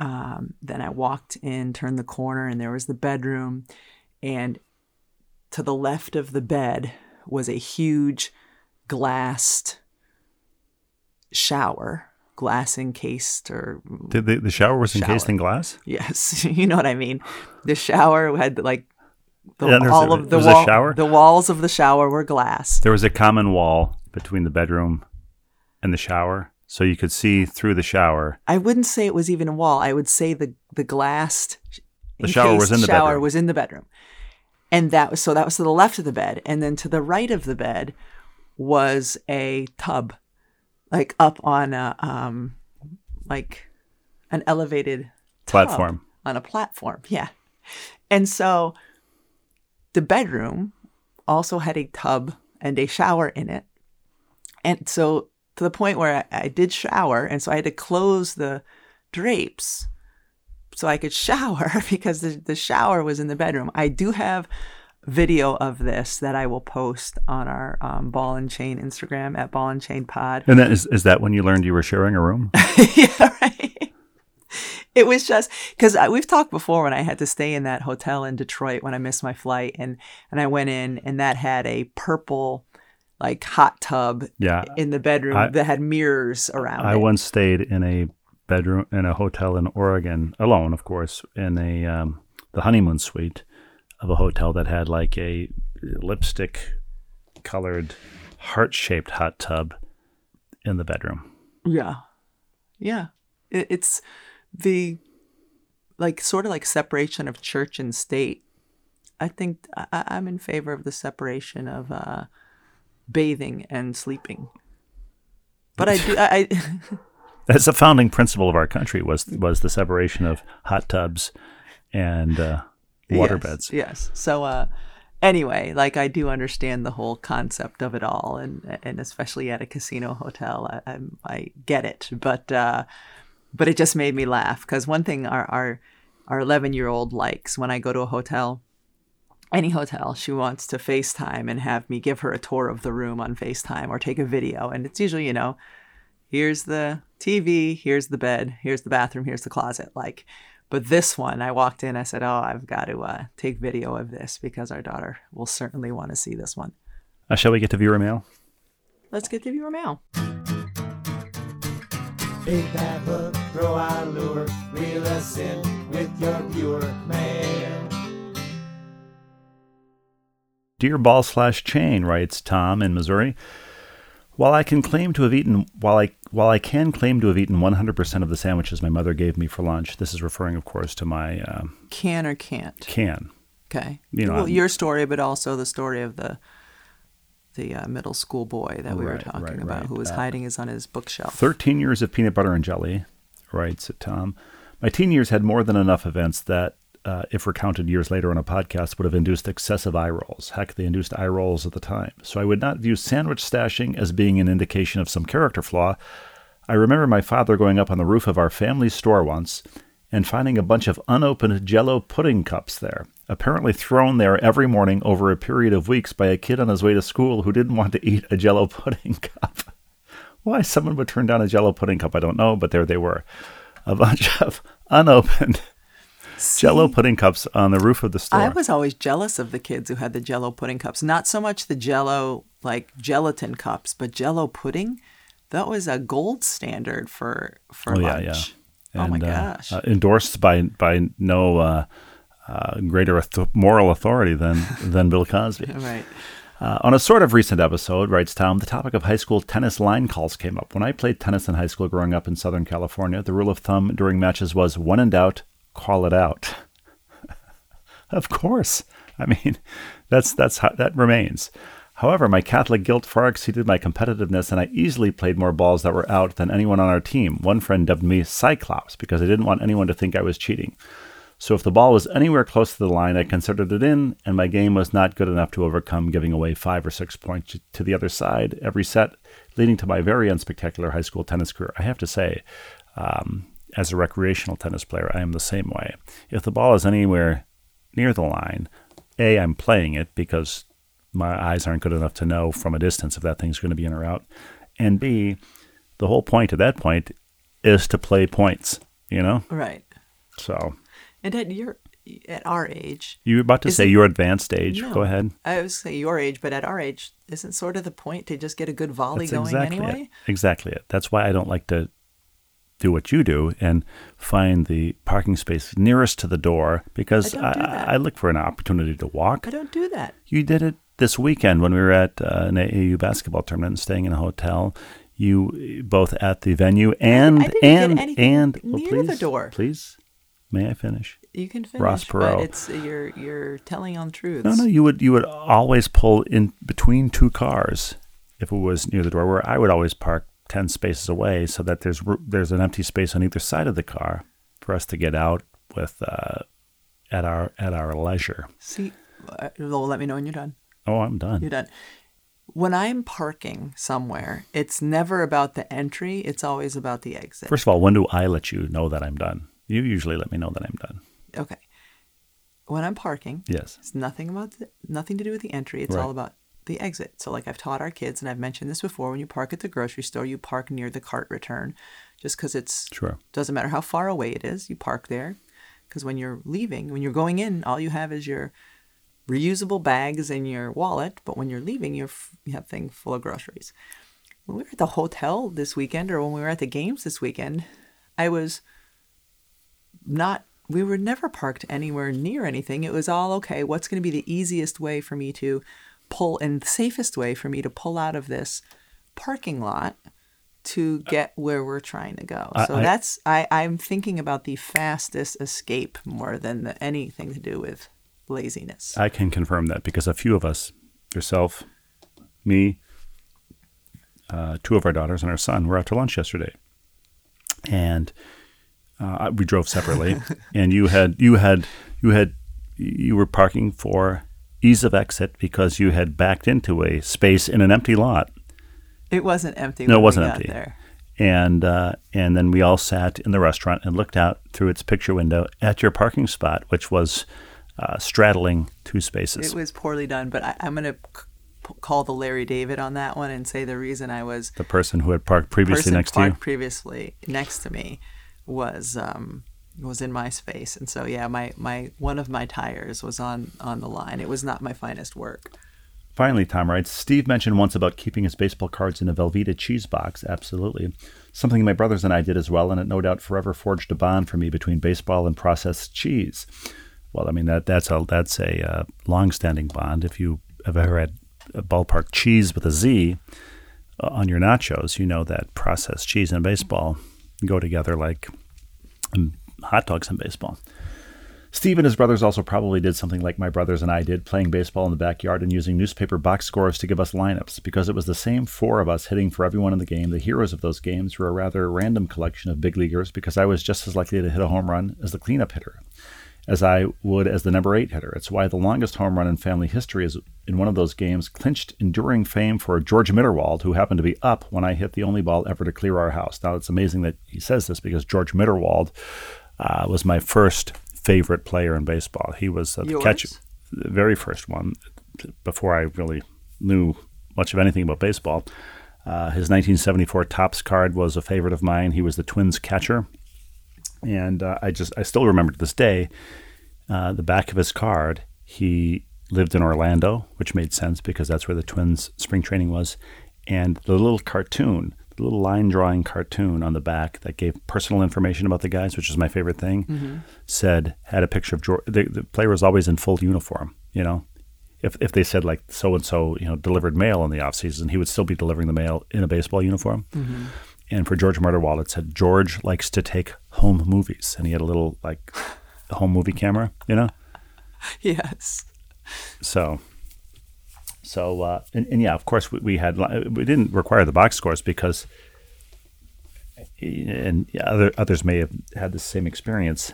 Um, then I walked in, turned the corner, and there was the bedroom. And to the left of the bed was a huge glassed shower, glass encased or Did the, the shower was encased in glass? yes, you know what I mean. The shower had like the, Yeah, all of the wall, shower? the walls of the shower were glass. There was a common wall between the bedroom and the shower, so you could see through the shower. I wouldn't say it was even a wall. I would say the the glassed The shower was in the shower bedroom. was in the bedroom, and that was so that was to the left of the bed, and then to the right of the bed was a tub, like up on a um, like an elevated Platform. on a platform. Yeah, and so the bedroom also had a tub and a shower in it, and so to the point where I, I did shower, and so I had to close the drapes so I could shower because the, the shower was in the bedroom. I do have video of this that I will post on our um, Ball and Chain Instagram at Ball and Chain Pod. And then is, is that when you learned you were sharing a room? yeah, right. It was just because we've talked before when I had to stay in that hotel in Detroit when I missed my flight, and and I went in and that had a purple like hot tub Yeah. in the bedroom I- that had mirrors around I it. once stayed in a bedroom in a hotel in Oregon, alone, of course, in a um, the honeymoon suite of a hotel that had like a lipstick colored heart shaped hot tub in the bedroom. Yeah. Yeah. It, it's the like sort of like separation of church and state. I think I, I'm in favor of the separation of uh, bathing and sleeping. But I do. I, I That's a founding principle of our country was was the separation of hot tubs and uh, water yes, beds. Yes. So uh, anyway, like I do understand the whole concept of it all, and and especially at a casino hotel, I I, I get it. But uh, but it just made me laugh because one thing our our our 11 year old likes when I go to a hotel. Any hotel, she wants to FaceTime and have me give her a tour of the room on FaceTime or take a video. And it's usually, you know, here's the TV, here's the bed, here's the bathroom, here's the closet. Like, but this one, I walked in, I said, Oh, I've got to uh, take video of this because our daughter will certainly want to see this one. Uh, shall we get to viewer mail? Let's get to viewer mail. Big bad hook, throw our lure, reel us in with your viewer mail. Dear Ball Slash Chain, writes Tom in Missouri. While I can claim to have eaten while I while I can claim to have eaten 100% of the sandwiches my mother gave me for lunch, this is referring, of course, to my uh, Can or can't? can. Okay. You know, well, I'm- your story, but also the story of the the uh, middle school boy that we were talking right, about, right. who was Uh, hiding his on his bookshelf. 13 years of peanut butter and jelly, writes Tom. My teen years had more than enough events that, uh, if recounted years later on a podcast, would have induced excessive eye rolls. Heck, they induced eye rolls at the time. So I would not view sandwich stashing as being an indication of some character flaw. I remember my father going up on the roof of our family store once and finding a bunch of unopened jello pudding cups there, apparently thrown there every morning over a period of weeks by a kid on his way to school who didn't want to eat a jello pudding cup. Why someone would turn down a jello pudding cup, I don't know, but there they were. A bunch of unopened jello pudding cups on the roof of the store. I was always jealous of the kids who had the Jello pudding cups. Not so much the Jello like gelatin cups, but Jello pudding. That was a gold standard for for oh, yeah, lunch. yeah. oh my And, uh, gosh! uh, endorsed by by no uh, uh, greater moral authority than than Bill Cosby. right. Uh, on a sort of recent episode, writes Tom, the topic of high school tennis line calls came up. When I played tennis in high school growing up in Southern California, the rule of thumb during matches was when in doubt, call it out. of course. I mean, that's that's how that remains. However, my Catholic guilt far exceeded my competitiveness, and I easily played more balls that were out than anyone on our team. One friend dubbed me Cyclops because I didn't want anyone to think I was cheating. So if the ball was anywhere close to the line, I considered it in, and my game was not good enough to overcome giving away five or six points to the other side every set, leading to my very unspectacular high school tennis career. I have to say, um, as a recreational tennis player, I am the same way. If the ball is anywhere near the line, A, I'm playing it because my eyes aren't good enough to know from a distance if that thing's going to be in or out. And B, the whole point at that point is to play points, you know? Right. So And at your at our age, you were about to say your advanced age. No. Go ahead. I was say your age, but at our age, isn't sort of the point to just get a good volley That's going exactly anyway? it. Exactly it. That's why I don't like to do what you do and find the parking space nearest to the door because I I. I, look for an opportunity to walk. I don't do that. You did it this weekend when we were at uh, an AAU basketball tournament and staying in a hotel. You both at the venue and I and and well, near the door. Please, may I finish? You can finish, Ross but Perot. it's you're you're telling untruths. No, no, you would you would always pull in between two cars if it was near the door. Where I would always park ten spaces away so that there's there's an empty space on either side of the car for us to get out with uh, at our at our leisure. See, uh, well, let me know when you're done. Oh, I'm done. You're done. When I'm parking somewhere, it's never about the entry. It's always about the exit. First of all, when do I let you know that I'm done? You usually let me know that I'm done. okay. When I'm parking, Yes. it's nothing about the, nothing to do with the entry. It's Right. all about the exit. So, like I've taught our kids, and I've mentioned this before. When you park at the grocery store, you park near the cart return, just because it's Sure. doesn't matter how far away it is. You park there, because when you're leaving, when you're going in, all you have is your reusable bags and your wallet. But when you're leaving, you're, f- you have thing full of groceries. When we were at the hotel this weekend, or when we were at the games this weekend, I was not we were never parked anywhere near anything it was all okay what's going to be the easiest way for me to pull and the safest way for me to pull out of this parking lot to get where we're trying to go so I- that's I, i'm thinking about the fastest escape more than the, anything to do with laziness I can confirm that because a few of us, yourself, me, uh, two of our daughters, and our son, were out to lunch yesterday, and uh, we drove separately. and you had you had you had you were parking for ease of exit because you had backed into a space in an empty lot, it wasn't empty No, it wasn't empty. there and uh, and then we all sat in the restaurant and looked out through its picture window at your parking spot, which was uh, straddling two spaces. it was poorly done but I, i'm going to c- call the larry david on that one and say the reason i was the person who had parked previously next to you. parked previously next to me was um was in my space and so yeah my my one of my tires was on on the line it was not my finest work Finally, Tom writes Steve mentioned once about keeping his baseball cards in a Velveeta cheese box. Absolutely. Something my brothers and I did as well, and it no doubt forever forged a bond for me between baseball and processed cheese. Well, I mean, that that's a, that's a uh, long standing bond. If you have ever had a ballpark cheese with a Z, on your nachos, you know that processed cheese and baseball go together like um, hot dogs and baseball. Steve and his brothers also probably did something like my brothers and I did, playing baseball in the backyard and using newspaper box scores to give us lineups. Because it was the same four of us hitting for everyone in the game, the heroes of those games were a rather random collection of big leaguers because I was just as likely to hit a home run as the cleanup hitter, as I would as the number eight hitter. It's why the longest home run in family history is in one of those games clinched enduring fame for George Mitterwald, who happened to be up when I hit the only ball ever to clear our house. Now, it's amazing that he says this because George Mitterwald uh, was my first favorite player in baseball. He was uh, the Yours? catcher, the very first one, before I really knew much of anything about baseball. Uh, his 1974 Topps card was a favorite of mine. He was the Twins catcher, and uh, I just I still remember to this day uh, the back of his card. He lived in Orlando, which made sense because that's where the Twins spring training was, and the little cartoon, little line drawing cartoon on the back that gave personal information about the guys, which is my favorite thing, mm-hmm. said had a picture of George. The, the player was always in full uniform, you know. If, if they said like so and so you know delivered mail in the off season, he would still be delivering the mail in a baseball uniform. Mm-hmm. And for George Mitterwald, it said George likes to take home movies, and he had a little like a home movie camera, you know. Yes. So, so uh, and, and yeah, of course we, we had we didn't require the box scores because, and other others may have had the same experience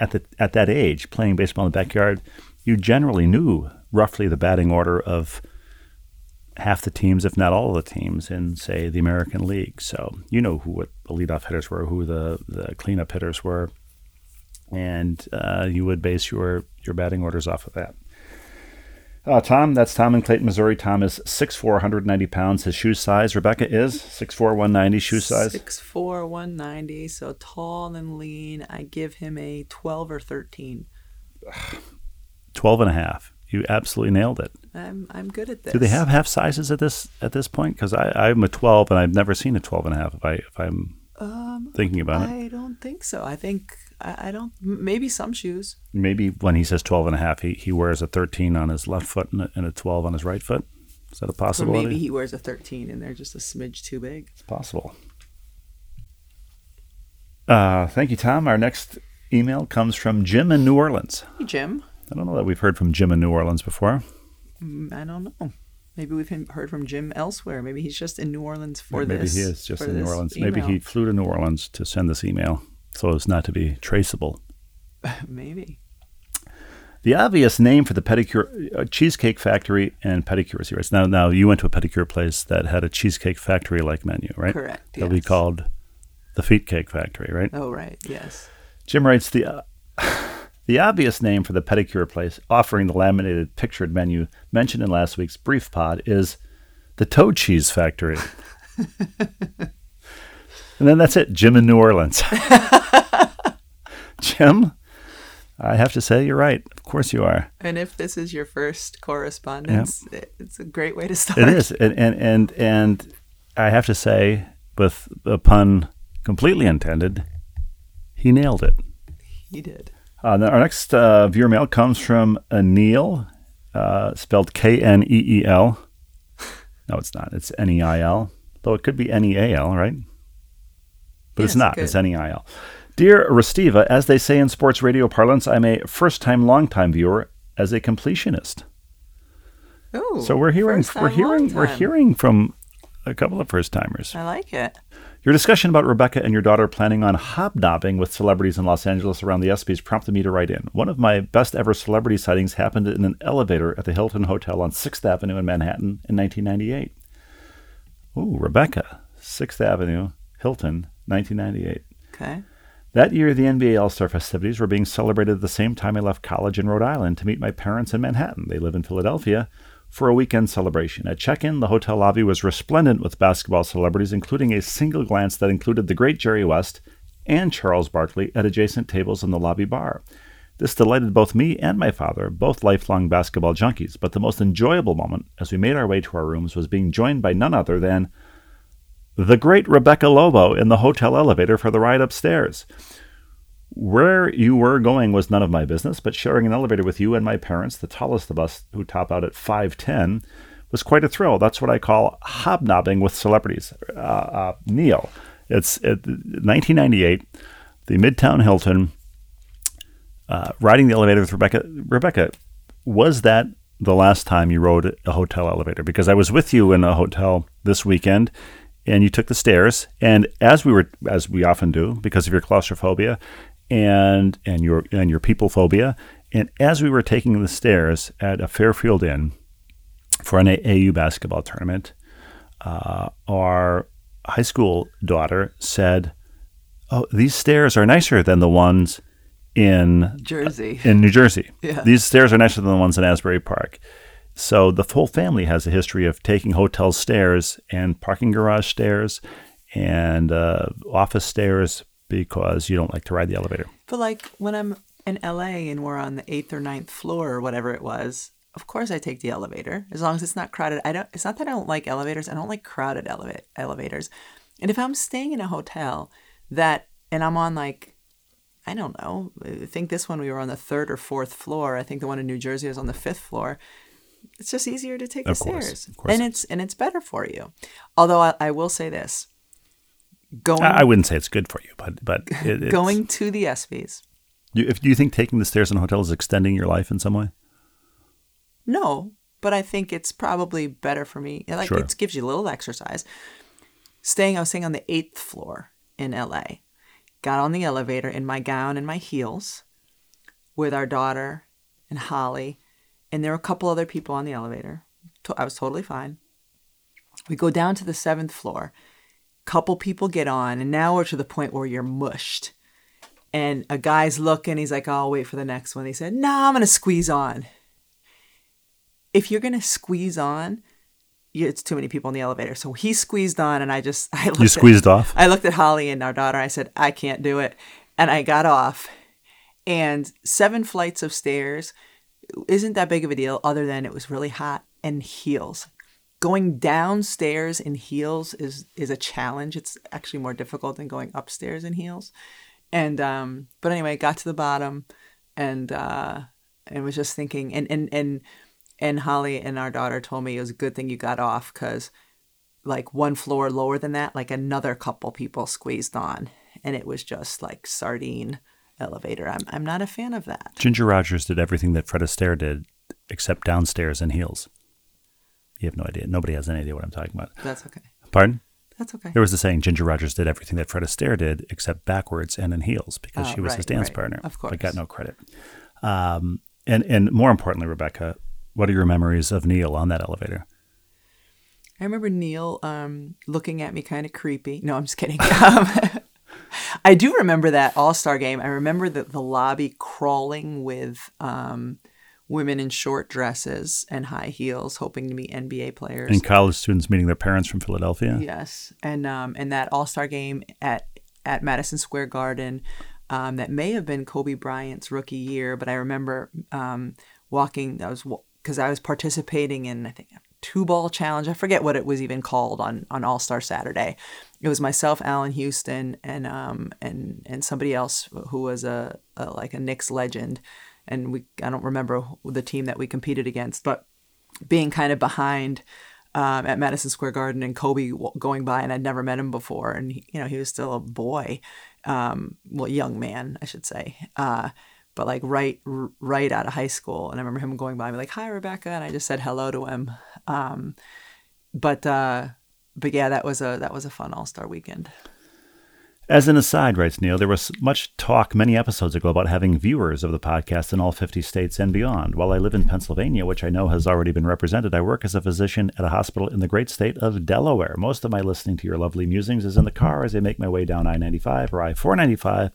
at the at that age playing baseball in the backyard. You generally knew roughly the batting order of half the teams, if not all of the teams, in say the American League. So you know who what the leadoff hitters were, who the the cleanup hitters were, and uh, you would base your your batting orders off of that. Uh, Tom, that's Tom in Clayton, Missouri. Tom is 6'4", 190 pounds. His shoe size, Rebecca, is 6'4", 190 shoe size. Six four, one ninety. So tall and lean. I give him a twelve or thirteen. 12 and a half. You absolutely nailed it. I'm I'm good at this. Do they have half sizes at this at this point? Because I'm a 12 and I've never seen a 12 and a half if, I, if I'm Um, thinking about it. I don't think so. I think I, I don't. Maybe some shoes. Maybe when he says 12 and a half, he, he wears a 13 on his left foot and a, and a 12 on his right foot. Is that a Or possibility? maybe he wears a thirteen and they're just a smidge too big. It's possible. Uh, thank you, Tom. Our next email comes from Jim in New Orleans. Hey Jim. I don't know that we've heard from Jim in New Orleans before. Mm, I don't know. Maybe we've heard from Jim elsewhere. Maybe he's just in New Orleans for Maybe this. Maybe he is just in New Orleans. Maybe he flew to New Orleans to send this email so as not to be traceable. Maybe. The obvious name for the pedicure uh, cheesecake factory and pedicure series. Now, now you went to a pedicure place that had a cheesecake factory like menu, right? Correct, That we yes. called the Feet Cake Factory, right? Oh right. Yes. Jim writes the uh, the obvious name for the pedicure place offering the laminated pictured menu mentioned in last week's brief pod is the Toe Cheese Factory. and then that's it, Jim in New Orleans. Jim, I have to say you're right. Of course you are. And if this is your first correspondence, it, it's a great way to start. It is, and and and, and I have to say, with a pun completely intended, he nailed it. He did. Uh, our next uh, viewer mail comes from Anil, uh, spelled K N E E L. No, it's not. It's N E I L. Though it could be N E A L, right? But it's not. could. It's N E I L. Dear Restiva, as they say in sports radio parlance, I'm a first-time, long-time viewer as a completionist. Oh, So we're hearing, we're hearing, we're hearing from a couple of first-timers. I like it. Your discussion about Rebecca and your daughter planning on hobnobbing with celebrities in Los Angeles around the ESPYs prompted me to write in. One of my best ever celebrity sightings happened in an elevator at the Hilton Hotel on 6th Avenue in Manhattan in 1998. Ooh, Rebecca, 6th Avenue, Hilton, 1998. Okay. That year, the NBA All Star festivities were being celebrated at the same time I left college in Rhode Island to meet my parents in Manhattan. They live in Philadelphia for a weekend celebration. At check in, the hotel lobby was resplendent with basketball celebrities, including a single glance that included the great Jerry West and Charles Barkley at adjacent tables in the lobby bar. This delighted both me and my father, both lifelong basketball junkies, but the most enjoyable moment as we made our way to our rooms was being joined by none other than the great Rebecca Lobo in the hotel elevator for the ride upstairs. Where you were going was none of my business, but sharing an elevator with you and my parents, the tallest of us who top out at 5'10, was quite a thrill. That's what I call hobnobbing with celebrities. Uh, uh, Neil, it's it, 1998, the Midtown Hilton, uh, riding the elevator with Rebecca. Rebecca, was that the last time you rode a hotel elevator? Because I was with you in a hotel this weekend, and you took the stairs, and as we were, as we often do, because of your claustrophobia, and and your and your people phobia, and as we were taking the stairs at a Fairfield Inn for an AU basketball tournament, uh, our high school daughter said, "Oh, these stairs are nicer than the ones in Jersey. in New Jersey. Yeah. These stairs are nicer than the ones in Asbury Park." So the whole family has a history of taking hotel stairs and parking garage stairs and uh, office stairs because you don't like to ride the elevator. But like when I'm in LA and we're on the eighth or ninth floor or whatever it was, of course I take the elevator as long as it's not crowded. I don't. It's not that I don't like elevators. I don't like crowded eleva- elevators. And if I'm staying in a hotel that and I'm on like I don't know. I think this one we were on the third or fourth floor. I think the one in New Jersey was on the fifth floor. It's just easier to take Of the course, stairs, of course. and it's and it's better for you. Although I, I will say this: going I wouldn't say it's good for you, but but it, going to the ESPYs, You, if do you think taking the stairs in a hotel is extending your life in some way? No, but I think it's probably better for me. Like Sure. it gives you a little exercise. Staying, I was staying on the eighth floor in LA. Got on the elevator in my gown and my heels with our daughter and Holly, and there were a couple other people on the elevator. I was totally fine. We go down to the seventh floor. Couple people get on, and now we're to the point where you're mushed. And a guy's looking. He's like, oh, "I'll wait for the next one." He said, "No, I'm gonna squeeze on." if you're gonna squeeze on, it's too many people in the elevator. So he squeezed on, and I just I looked You at- squeezed off. I looked at Holly and our daughter. I said, I can't do it, and I got off. And seven flights of stairs isn't that big of a deal, other than it was really hot and heels. Going downstairs in heels is is a challenge. It's actually more difficult than going upstairs in heels. And um, but anyway, got to the bottom, and uh, and was just thinking, and and and and Holly and our daughter told me it was a good thing you got off because like one floor lower than that, like another couple people squeezed on, and it was just like sardine elevator. I'm I'm not a fan of that. Ginger Rogers did everything that Fred Astaire did, except downstairs in heels. You have no idea. Nobody has any idea what I'm talking about. That's okay. Pardon? That's okay. There was a saying Ginger Rogers did everything that Fred Astaire did, except backwards and in heels, because Oh, she was his dance right. partner. Of course. But got no credit. Um, and, and more importantly, Rebecca, what are your memories of Neil on that elevator? I remember Neil um, looking at me kind of creepy. No, I'm just kidding. Um, I do remember that All Star game. I remember the, the lobby crawling with um, women in short dresses and high heels, hoping to meet NBA players. And college students meeting their parents from Philadelphia? Yes, and um, and that All Star game at at Madison Square Garden, um, that may have been Kobe Bryant's rookie year, but I remember um, walking. I was because I was participating in I think two ball challenge. I forget what it was even called on on All Star Saturday. It was myself, Allan Houston, and um and and somebody else who was a, a like a Knicks legend, and we I don't remember the team that we competed against, but being kind of behind um, at Madison Square Garden and Kobe going by, and I'd never met him before, and he, you know he was still a boy, um, well, young man, I should say, uh, but like right right out of high school, and I remember him going by me like, "Hi, Rebecca," and I just said hello to him, um, but uh, but yeah, that was a that was a fun All Star weekend. As an aside, writes Neil, there was much talk many episodes ago about having viewers of the podcast in all 50 states and beyond. While I live in Pennsylvania, which I know has already been represented, I work as a physician at a hospital in the great state of Delaware. Most of my listening to your lovely musings is in the car as I make my way down I 95 or I 495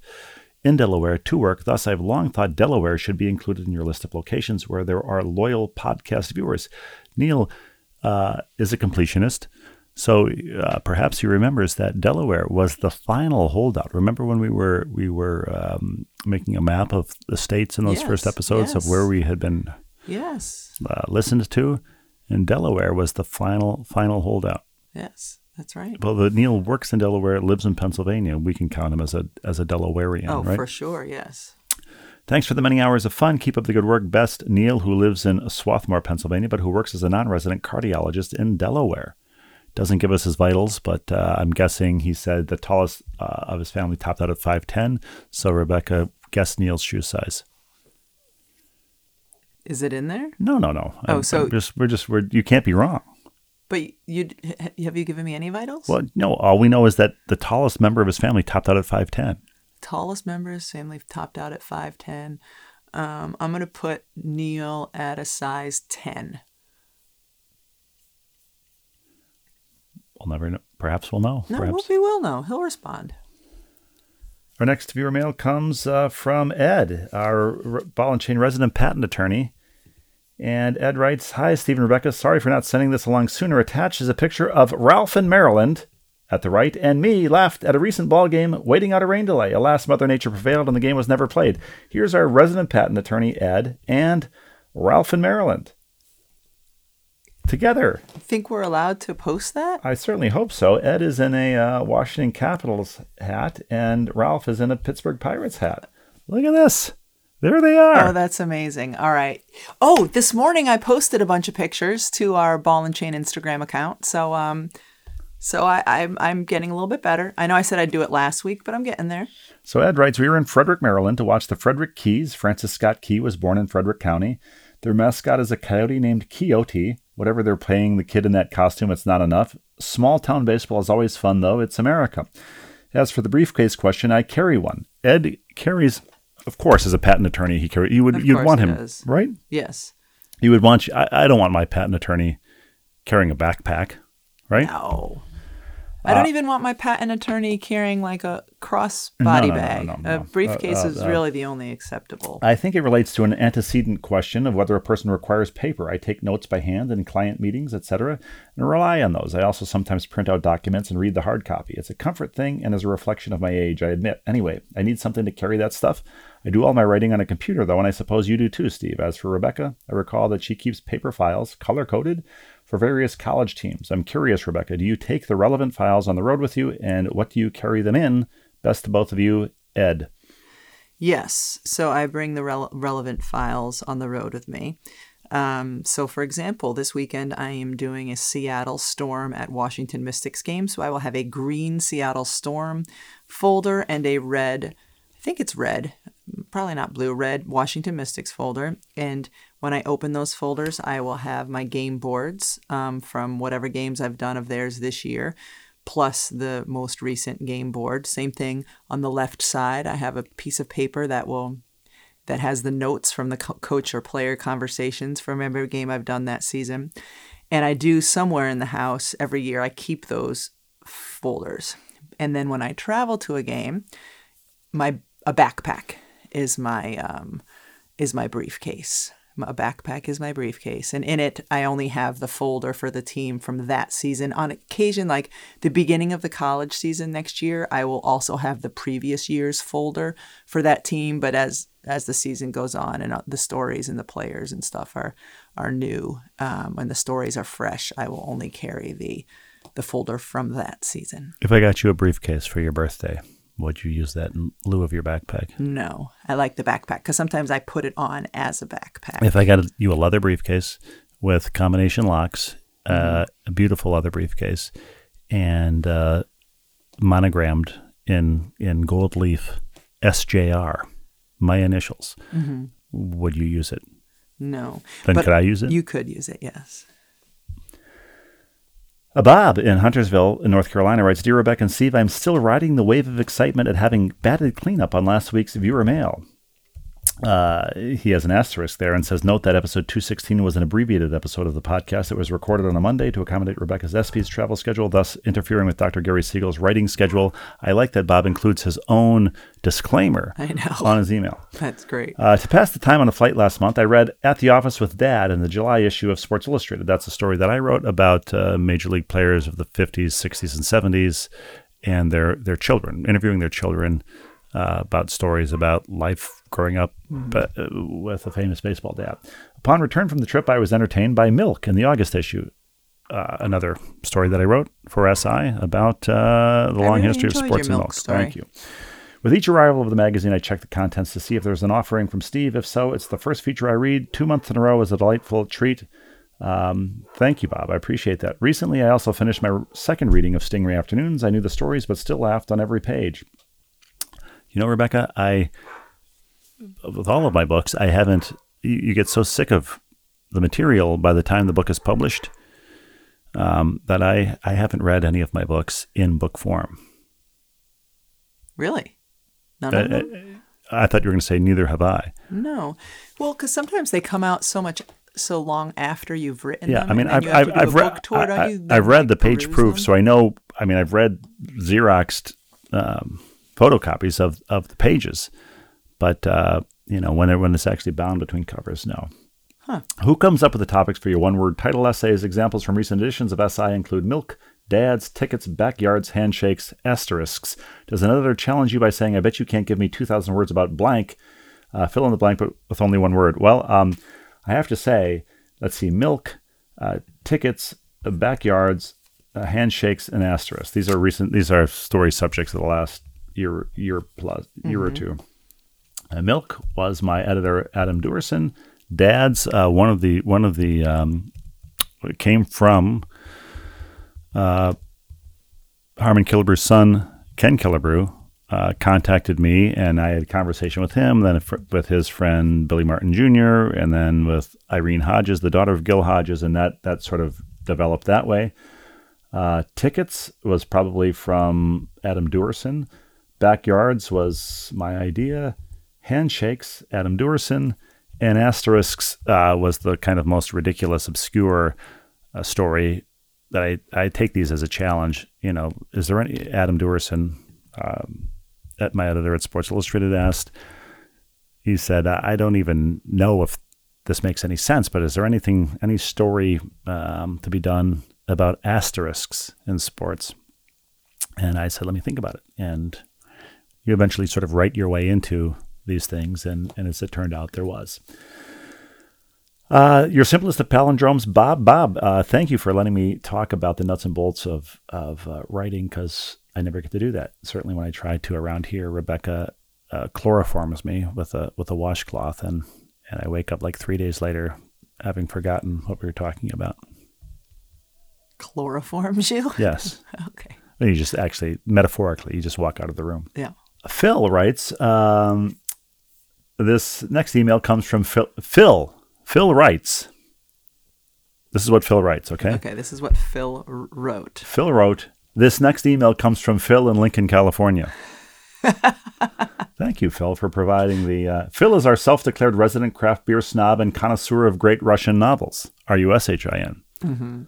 in Delaware to work. Thus, I've long thought Delaware should be included in your list of locations where there are loyal podcast viewers. Neil uh, is a completionist. So uh, perhaps he remembers that Delaware was the final holdout. Remember when we were we were um, making a map of the states in those first Yes, episodes of where we had been Yes, uh, listened to, and Delaware was the final final holdout. yes, that's right. Well, the Neil works in Delaware, lives in Pennsylvania. We can count him as a as a Delawarean, Oh, right? for sure, yes. Thanks for the many hours of fun. Keep up the good work. Best Neil, who lives in Swarthmore, Pennsylvania, but who works as a non resident cardiologist in Delaware. Doesn't give us his vitals, but uh, I'm guessing he said the tallest uh, of his family topped out at 5'10. So, Rebecca, guess Neil's shoe size. Is it in there? No, no, no. Oh, I'm- so- I'm just we're just we're you can't be wrong. But you have you given me any vitals? Well, no, all we know is that the tallest member of his family topped out at 5'10. Tallest member of his family topped out at five ten. Um, I'm gonna put Neil at a size ten. We'll never know. Perhaps we'll know. No, Perhaps. we will know. He'll respond. Our next viewer mail comes uh, from Ed, our ball and chain resident patent attorney. And Ed writes Hi, Stephen and Rebecca. Sorry for not sending this along sooner. Attached is a picture of Ralph in Maryland at the right and me left at a recent ball game waiting out a rain delay. Alas, Mother Nature prevailed and the game was never played. Here's our resident patent attorney, Ed, and Ralph in Maryland. Together. Think we're allowed to post that? I certainly hope so. Ed is in a uh, Washington Capitals hat, and Ralph is in a Pittsburgh Pirates hat. Look at this. There they are. Oh, that's amazing. All right. Oh, this morning I posted a bunch of pictures to our Ball and Chain Instagram account. So um so I, I'm I'm getting a little bit better. I know I said I'd do it last week, but I'm getting there. so Ed writes, we were in Frederick, Maryland to watch the Frederick Keys. Francis Scott Key was born in Frederick County. Their mascot is a coyote named Quixote. Whatever they're playing the kid in that costume, it's not enough. Small town baseball is always fun, though. It's America. As for the briefcase question, I carry one. Ed carries, of course, as a patent attorney, he carry. You would Of you'd want him, does. right? Yes. You would want you. I, I don't want my patent attorney carrying a backpack, right? No. I don't even want my patent attorney carrying like a cross body no, no, bag. no, A no. briefcase Uh, uh, is uh, really the only acceptable. I think it relates to an antecedent question of whether a person requires paper. I take notes by hand in client meetings, etc., and rely on those. I also sometimes print out documents and read the hard copy. It's a comfort thing and is a reflection of my age, I admit. Anyway, I need something to carry that stuff. I do all my writing on a computer, though, and I suppose you do too, Steve. As for Rebecca, I recall that she keeps paper files, color coded, for various college teams. I'm curious, Rebecca, do you take the relevant files on the road with you, and what do you carry them in? Best to both of you, Ed. Yes. So I bring the rele- relevant files on the road with me. Um, so, for example, this weekend I am doing a Seattle Storm at Washington Mystics game. So I will have a green Seattle Storm folder and a red, I think it's red, probably not blue, red Washington Mystics folder. And when I open those folders, I will have my game boards um, from whatever games I've done of theirs this year plus the most recent game board. Same thing on the left side. I have a piece of paper that will that has the notes from the co- coach or player conversations from every game I've done that season. And I do somewhere in the house every year. I keep those folders. And then when I travel to a game, my a backpack is my um, is my briefcase. A backpack is my briefcase, and in it I only have the folder for the team from that season. On occasion, like the beginning of the college season next year, I will also have the previous year's folder for that team. But as as the season goes on and uh, the stories and the players and stuff are are new, um, when the stories are fresh, I will only carry the the folder from that season. If I got you a briefcase for your birthday, would you use that in lieu of your backpack? No, I like the backpack because sometimes I put it on as a backpack. If I got you a leather briefcase with combination locks, uh, a beautiful leather briefcase, and uh, monogrammed in in gold leaf SJR, my initials, would you use it? No. Then could I use it? You could use it, yes. Uh, Bob in Huntersville, in North Carolina, writes Dear Rebecca and Steve, I'm still riding the wave of excitement at having batted cleanup on last week's viewer mail. Uh, he has an asterisk there and says, Note that episode 216 was an abbreviated episode of the podcast It was recorded on a Monday to accommodate Rebecca's SP's travel schedule, thus interfering with Dr. Gary Siegel's writing schedule. I like that Bob includes his own disclaimer on his email. That's great. Uh, to pass the time on a flight last month, I read At the Office with Dad in the July issue of Sports Illustrated. That's a story that I wrote about uh, major league players of the 50s, 60s, and 70s and their, their children, interviewing their children uh, about stories about life growing up uh, with a famous baseball dad. Upon return from the trip, I was entertained by Milk in the August issue. Uh, another story that I wrote for SI about uh, the long really history of sports and Milk. Thank you. With each arrival of the magazine, I check the contents to see if there's an offering from Steve. If so, it's the first feature I read. Two months in a row is a delightful treat. Um, thank you, Bob. I appreciate that. Recently, I also finished my second reading of Stingray Afternoons. I knew the stories, but still laughed on every page. You know, Rebecca, I, with all of my books, I haven't, you, you get so sick of the material by the time the book is published um, that I, I haven't read any of my books in book form. Really? None I, of them? I, I thought you were going to say neither have I. no. Well, because sometimes they come out so much so long after you've written Yeah, them. I mean, I've I've, I've read tour, don't I've, read the page proofs, them? so I know. I mean, I've read Xeroxed um, photocopies of of the pages, but uh, you know, when it, when it's actually bound between covers, no. Huh. Who comes up with the topics for your one word title essays? Examples from recent editions of SI include milk, dads, tickets, backyards, handshakes, asterisks. Does another challenge you by saying, I bet you can't give me 2,000 words about blank? Uh, fill in the blank, but with only one word. Well, um, I have to say, let's see, milk, uh, tickets, backyards, uh, handshakes, and asterisks. These are recent. These are story subjects of the last year, year plus, year or two. Uh, Milk was my editor, Adam Duerson. Dad's uh, one of the one of the um, came from uh, Harmon Killebrew's son, Ken Killebrew, uh, contacted me, and I had a conversation with him, then fr- with his friend Billy Martin Jr., and then with Irene Hodges, the daughter of Gil Hodges, and that that sort of developed that way. Uh, tickets was probably from Adam Duerson. Backyards was my idea. Handshakes, Adam Duerson. And asterisks uh, was the kind of most ridiculous, obscure uh, story that I, I take these as a challenge. You know, is there any Adam Duerson, um, at my editor at Sports Illustrated asked, he said, I don't even know if this makes any sense, but is there anything, any story um, to be done about asterisks in sports? And I said, let me think about it. And you eventually sort of write your way into these things, and, and as it turned out, there was. Uh, your simplest of palindromes, Bob. Bob, uh, thank you for letting me talk about the nuts and bolts of of uh, writing because I never get to do that. Certainly, when I try to around here, Rebecca uh, chloroforms me with a with a washcloth, and and I wake up like three days later having forgotten what we were talking about. Chloroforms you? Yes, okay. you just actually metaphorically, you just walk out of the room. Yeah. Phil writes, um, this next email comes from Phil. Phil, Phil writes, this is what Phil writes, okay? Okay. This is what Phil wrote. Phil wrote, this next email comes from Phil in Lincoln, California. Thank you, Phil, for providing the. Uh, Phil is our self declared resident craft beer snob and connoisseur of great Russian novels. R U S H I N.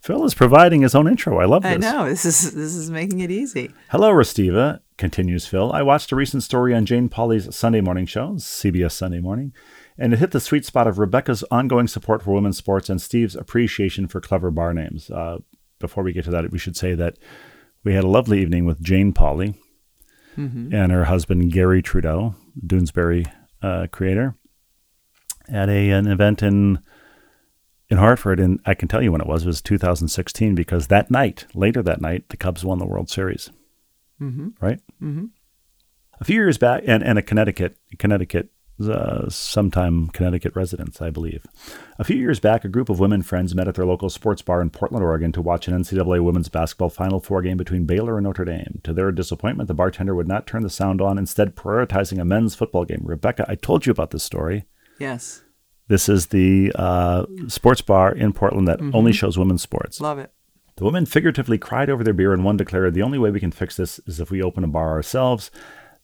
Phil is providing his own intro. I love this. Mm-hmm. I know. This is this is making it easy. Hello, Restiva, continues Phil. I watched a recent story on Jane Pauley's Sunday morning show, CBS Sunday Morning, and it hit the sweet spot of Rebecca's ongoing support for women's sports and Steve's appreciation for clever bar names. Uh, before we get to that, we should say that we had a lovely evening with Jane Pauley and her husband, Garry Trudeau, Doonesbury uh, creator, at a, an event in in Hartford, and I can tell you when it was. It was 2016 because that night, later that night, the Cubs won the World Series. Mm-hmm. Right. Mm-hmm. A few years back, and, and a Connecticut, Connecticut, uh, sometime Connecticut residents, I believe. A few years back, a group of women friends met at their local sports bar in Portland, Oregon, to watch an NCAA women's basketball Final Four game between Baylor and Notre Dame. To their disappointment, the bartender would not turn the sound on, instead prioritizing a men's football game. Rebecca, I told you about this story. Yes. This is the uh, sports bar in Portland that only shows women's sports. Love it. The women figuratively cried over their beer, and one declared, The only way we can fix this is if we open a bar ourselves.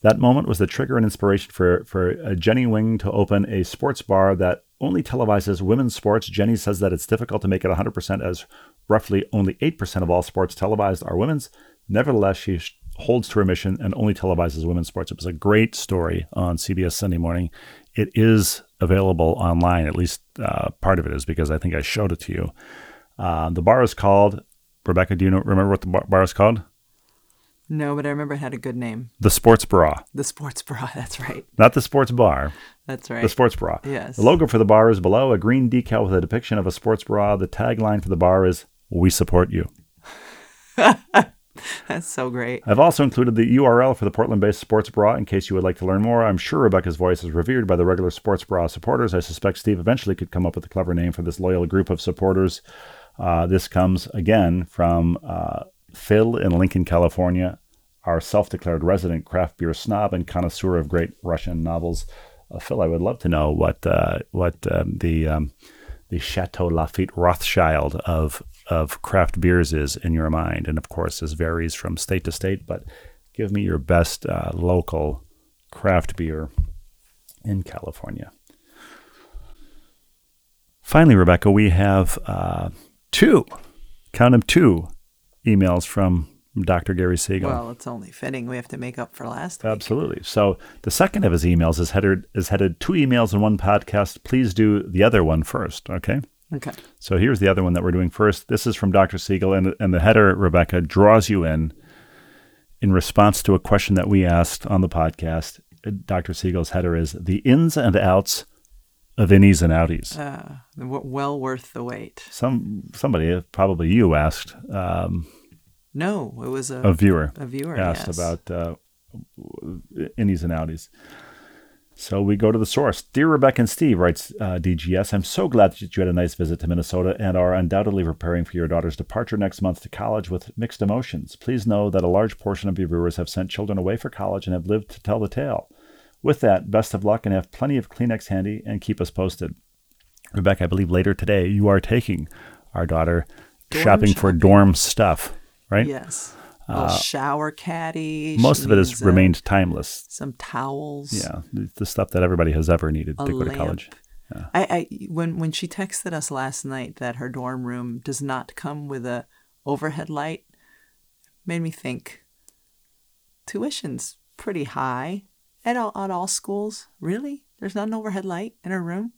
That moment was the trigger and inspiration for, for uh, Jenny Nguyen to open a sports bar that only televises women's sports. Jenny says that it's difficult to make it 100% as roughly only 8% of all sports televised are women's. Nevertheless, she holds to her mission and only televises women's sports. It was a great story on CBS Sunday morning. It is available online, at least uh, part of it is because I think I showed it to you. Uh, the bar is called, Rebecca, do you know, remember what the bar, bar is called? No, but I remember it had a good name. The Sports Bra. The Sports Bra. That's right. Not the sports bar, That's right. the sports bra. Yes. The logo for the bar is below a green decal with a depiction of a sports bra. The tagline for the bar is "We support you." That's so great. I've also included the URL for the Portland based Sports Bra in case you would like to learn more. I'm sure Rebecca's voice is revered by the regular Sports Bra supporters. I suspect Steve eventually could come up with a clever name for this loyal group of supporters. Uh, this comes again from uh, Phil in Lincoln, California, our self declared resident craft beer snob and connoisseur of great Russian novels. Uh, Phil, I would love to know what uh, what um, the um, the Chateau Lafite Rothschild of of craft beers is in your mind, and of course, this varies from state to state. But give me your best uh, local craft beer in California. Finally, Rebecca, we have uh, two, count them two, emails from Dr. Gary Siegel. Well, it's only fitting we have to make up for last week. Absolutely. So the second of his emails is headed is headed two emails in one podcast. Please do the other one first. Okay. Okay. So here's the other one that we're doing first. This is from Dr. Siegel, and, and the header, Rebecca, draws you in in response to a question that we asked on the podcast. Dr. Siegel's header is the ins and outs of innies and outies. Uh, well worth the wait. Some somebody, probably you, asked um, No, it was a, a viewer a viewer asked yes. about uh, innies and outies. So we go to the source. Dear Rebecca and Steve, writes uh, DGS, I'm so glad that you had a nice visit to Minnesota and are undoubtedly preparing for your daughter's departure next month to college with mixed emotions. Please know that a large portion of your viewers have sent children away for college and have lived to tell the tale. With that, best of luck and have plenty of Kleenex handy and keep us posted. Rebecca, I believe later today you are taking our daughter Dorm shopping, for dorm stuff, right? Yes. A little shower caddy. Most of it has uh, remained timeless. some towels. Yeah, the, the stuff that everybody has ever needed to go to lamp. college. I, I when when she texted us last night that her dorm room does not come with a overhead light, made me think. Tuition's pretty high at all at all schools. Really, there's not an overhead light in her room.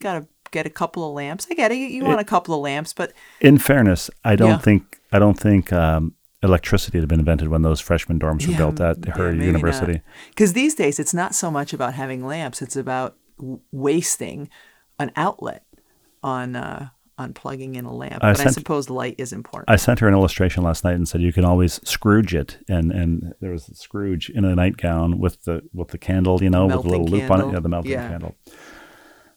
Got to get a couple of lamps. I get it. You, want a couple of lamps, but In fairness, I don't Yeah. think I don't think um, electricity had been invented when those freshman dorms were Yeah, built at her yeah, university. Because these days, it's not so much about having lamps; it's about w- wasting an outlet on uh, on plugging in a lamp. I but I suppose light is important. I sent her an illustration last night and said you can always Scrooge it, and and there was Scrooge in a nightgown with the with the candle, you know, with a little loop on it, yeah, the melting Yeah. candle.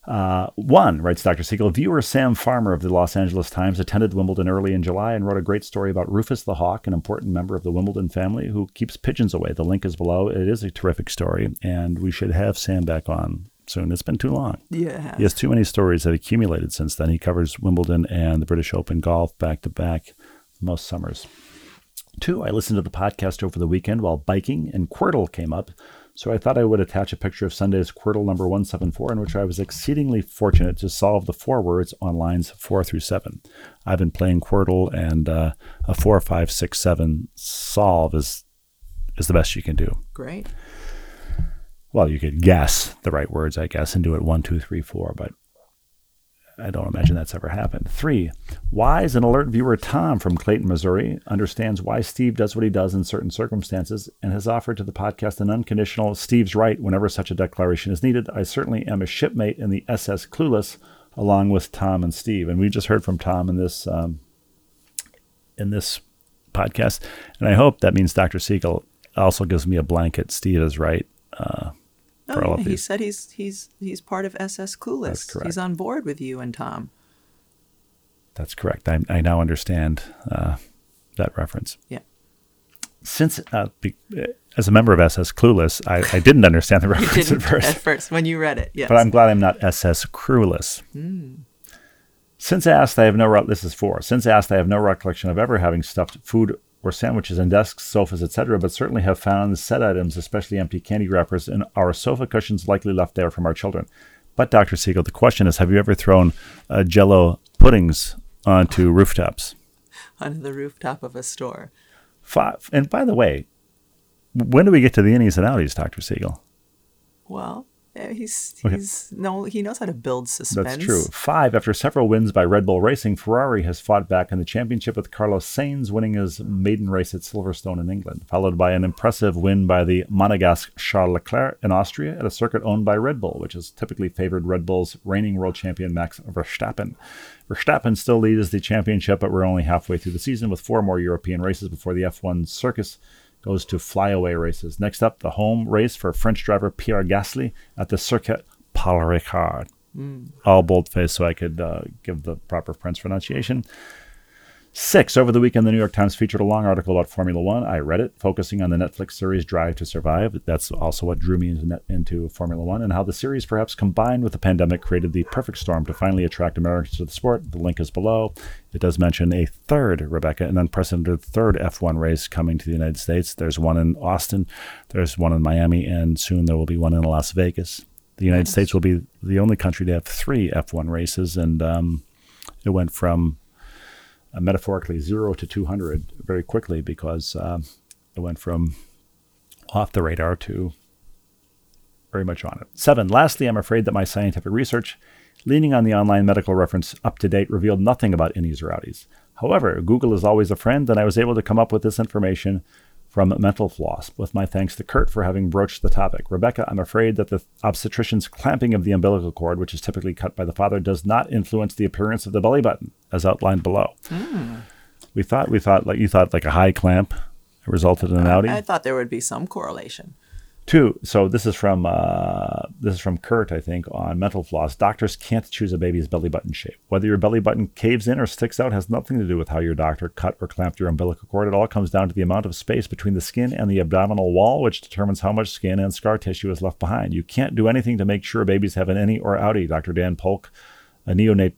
Uh, one, writes Dr. Siegel, viewer Sam Farmer of the Los Angeles Times attended Wimbledon early in July and wrote a great story about Rufus the Hawk, an important member of the Wimbledon family who keeps pigeons away. The link is below. It is a terrific story, and we should have Sam back on soon. It's been too long. yeah, He has too many stories that accumulated since then. He covers Wimbledon and the British Open golf back to back most summers. Two, I listened to the podcast over the weekend while biking, and Quordle came up. So I thought I would attach a picture of Sunday's Quordle number 174, in which I was exceedingly fortunate to solve the four words on lines four through seven. I've been playing Quordle, and uh, a four, five, six, seven solve is is the best you can do. great. Well, you could guess the right words, I guess, and do it one, two, three, four, but I don't imagine that's ever happened. Three, wise and alert viewer Tom from Clayton, Missouri understands why Steve does what he does in certain circumstances and has offered to the podcast an unconditional Steve's right whenever such a declaration is needed. I certainly am a shipmate in the SS Clueless along with Tom and Steve. And we just heard from Tom in this um, in this podcast. And I hope that means Dr. Siegel also gives me a blanket. Steve is right. Uh, for all Oh, of yeah, he said he's he's he's part of SS Clueless. That's correct. He's on board with you and Tom. That's correct. I, I now understand uh, that reference. Yeah. Since, uh, be, as a member of SS Clueless, I, I didn't understand the reference at first. at first when you read it. Yes. but I'm glad I'm not SS Crewless. Since asked, I have no. Re- this is four. Since asked, I have no recollection of ever having stuffed food or sandwiches in desks, sofas, etc., but certainly have found set items, especially empty candy wrappers, in our sofa cushions, likely left there from our children. But Dr. Siegel, the question is: Have you ever thrown uh, Jello puddings onto rooftops? on the rooftop of a store. Five. And by the way, when do we get to the innies and outies, Dr. Siegel? Well, He's Okay. he's no he knows how to build suspense. That's true. Five, after several wins by Red Bull Racing, Ferrari has fought back in the championship with Carlos Sainz winning his maiden race at Silverstone in England, followed by an impressive win by the Monegasque Charles Leclerc in Austria at a circuit owned by Red Bull, which has typically favored Red Bull's reigning world champion Max Verstappen. Verstappen still leads the championship, but we're only halfway through the season with four more European races before the F1 circus goes to flyaway races. Next up, the home race for French driver Pierre Gasly at the Circuit Paul Ricard. All boldface so I could uh, give the proper French pronunciation. Six, over the weekend, the New York Times featured a long article about Formula One. I read it, focusing on the Netflix series Drive to Survive. That's also what drew me into, net, into Formula One, and how the series, perhaps combined with the pandemic, created the perfect storm to finally attract Americans to the sport. The link is below. It does mention a third, Rebecca, an unprecedented third F1 race coming to the United States. There's one in Austin, there's one in Miami, and soon there will be one in Las Vegas. The United Nice. States will be the only country to have three F1 races, and um, it went from uh, metaphorically zero to 200 very quickly because um, it went from off the radar to very much on it. Seven, lastly, I'm afraid that my scientific research, leaning on the online medical reference up to date, revealed nothing about innies or. However, Google is always a friend, and I was able to come up with this information from Mental Floss, with my thanks to Kurt for having broached the topic. Rebecca, I'm afraid that the obstetrician's clamping of the umbilical cord, which is typically cut by the father, does not influence the appearance of the belly button, as outlined below. Hmm. We thought we thought like you thought like a high clamp resulted in an outie. I thought there would be some correlation. Two. So this is from uh, this is from Kurt, I think, on Mental Floss. Doctors can't choose a baby's belly button shape. Whether your belly button caves in or sticks out has nothing to do with how your doctor cut or clamped your umbilical cord. It all comes down to the amount of space between the skin and the abdominal wall, which determines how much skin and scar tissue is left behind. You can't do anything to make sure babies have an innie or outie. Dr. Dan Polk, a neonat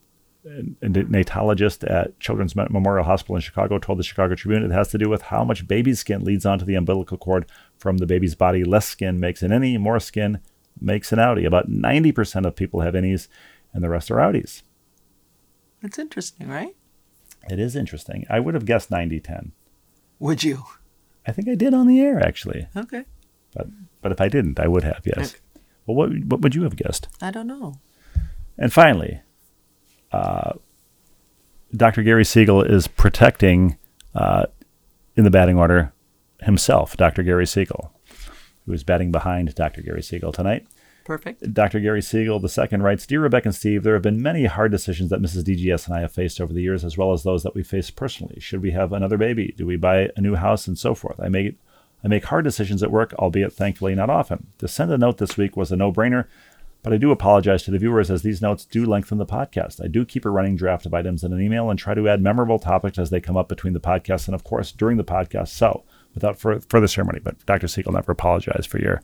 a natologist at Children's Memorial Hospital in Chicago told the Chicago Tribune it has to do with how much baby's skin leads onto the umbilical cord from the baby's body. Less skin makes an innie, more skin makes an outie. About 90% of people have innies, and the rest are outies. That's interesting, right? It is interesting. I would have guessed 90 10. Would you? I think I did on the air, actually. Okay. But, but if I didn't, I would have, yes. Okay. Well, what, what would you have guessed? I don't know. And finally, uh, Dr. Gary Siegel is protecting uh, in the batting order himself, Dr. Gary Siegel, who is batting behind Dr. Gary Siegel tonight. Perfect. Dr. Gary Siegel II writes Dear Rebecca and Steve, there have been many hard decisions that Mrs. DGS and I have faced over the years, as well as those that we face personally. Should we have another baby? Do we buy a new house? And so forth. I make, I make hard decisions at work, albeit thankfully not often. To send a note this week was a no brainer, but I do apologize to the viewers as these notes do lengthen the podcast. I do keep a running draft of items in an email and try to add memorable topics as they come up between the podcasts and, of course, during the podcast. So, without fur- further ceremony, but Dr. Siegel never apologized for your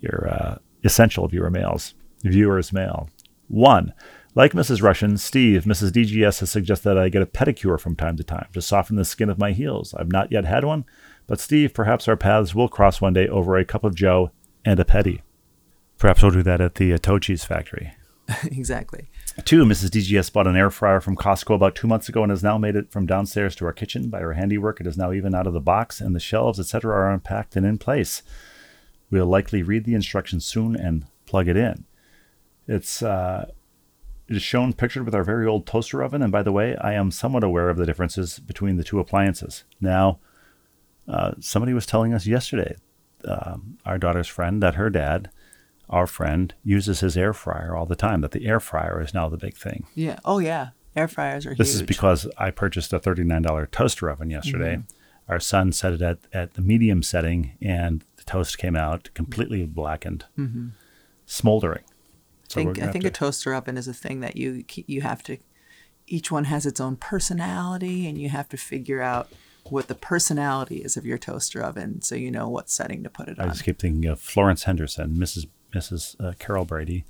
your uh, essential viewer mails, viewers mail. One, like Mrs. Rushin, Steve, Mrs. DGS has suggested that I get a pedicure from time to time to soften the skin of my heels. I've not yet had one, but Steve, perhaps our paths will cross one day over a cup of Joe and a petty. Perhaps we'll do that at the uh, Tochi's factory. exactly. Two, Mrs. DGS bought an air fryer from Costco about two months ago and has now made it from downstairs to our kitchen. By her handiwork, it is now even out of the box, and the shelves, etc., are unpacked and in place. We'll likely read the instructions soon and plug it in. It's uh, it is shown pictured with our very old toaster oven, and by the way, I am somewhat aware of the differences between the two appliances. Now, uh, somebody was telling us yesterday, um, our daughter's friend, that her dad, our friend, uses his air fryer all the time. That the air fryer is now the big thing. Yeah. Oh yeah. Air fryers are This huge. is because I purchased a $39 toaster oven yesterday. Mm-hmm. Our son set it at, at the medium setting, and the toast came out completely blackened, smoldering. So I think I think have a toaster oven is a thing that you you have to. Each one has its own personality, and you have to figure out what the personality is of your toaster oven, so you know what setting to put it I on. I just keep thinking of Florence Henderson, Mrs. Mrs. Uh, Carol Brady,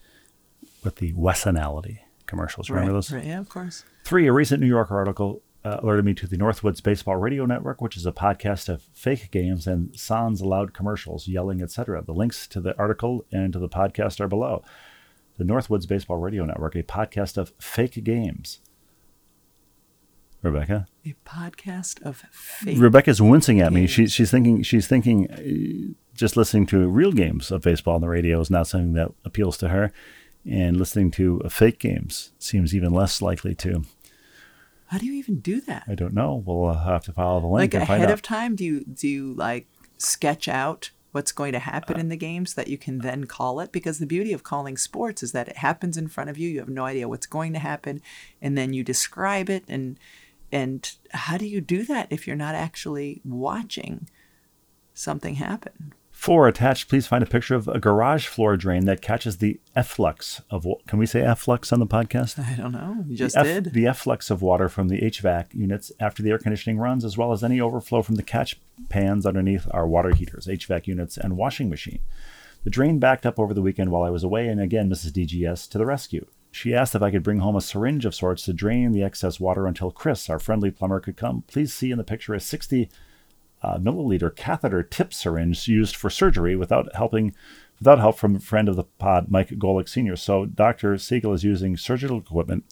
with the Wessonality commercials. Remember right, those? right, yeah, of course. Three, a recent New Yorker article uh, alerted me to the Northwoods Baseball Radio Network, which is a podcast of fake games and sans allowed commercials, yelling, etc. The links to the article and to the podcast are below. The Northwoods Baseball Radio Network, a podcast of fake games. Rebecca. A podcast of fake. Rebecca's wincing at me. She, she's thinking. She's thinking. Uh, just listening to real games of baseball on the radio is not something that appeals to her, and listening to fake games seems even less likely to. How do you even do that? I don't know. We'll uh, have to follow the link Like and find ahead of time, do you do you like sketch out what's going to happen in the games that you can then call it? Because the beauty of calling sports is that it happens in front of you. You have no idea what's going to happen, and then you describe it. and And how do you do that if you're not actually watching something happen? For attached, please find a picture of a garage floor drain that catches the efflux of. Can we say efflux on the podcast? I don't know. You just the, did. the efflux of water from the HVAC units after the air conditioning runs, as well as any overflow from the catch pans underneath our water heaters, HVAC units, and washing machine. The drain backed up over the weekend while I was away, and again, Mrs. DGS to the rescue. She asked if I could bring home a syringe of sorts to drain the excess water until Chris, our friendly plumber, could come. Please see in the picture a 60 uh, milliliter catheter tip syringe used for surgery without helping without help from a friend of the pod, Mike Golick Sr. So Dr. Siegel is using surgical equipment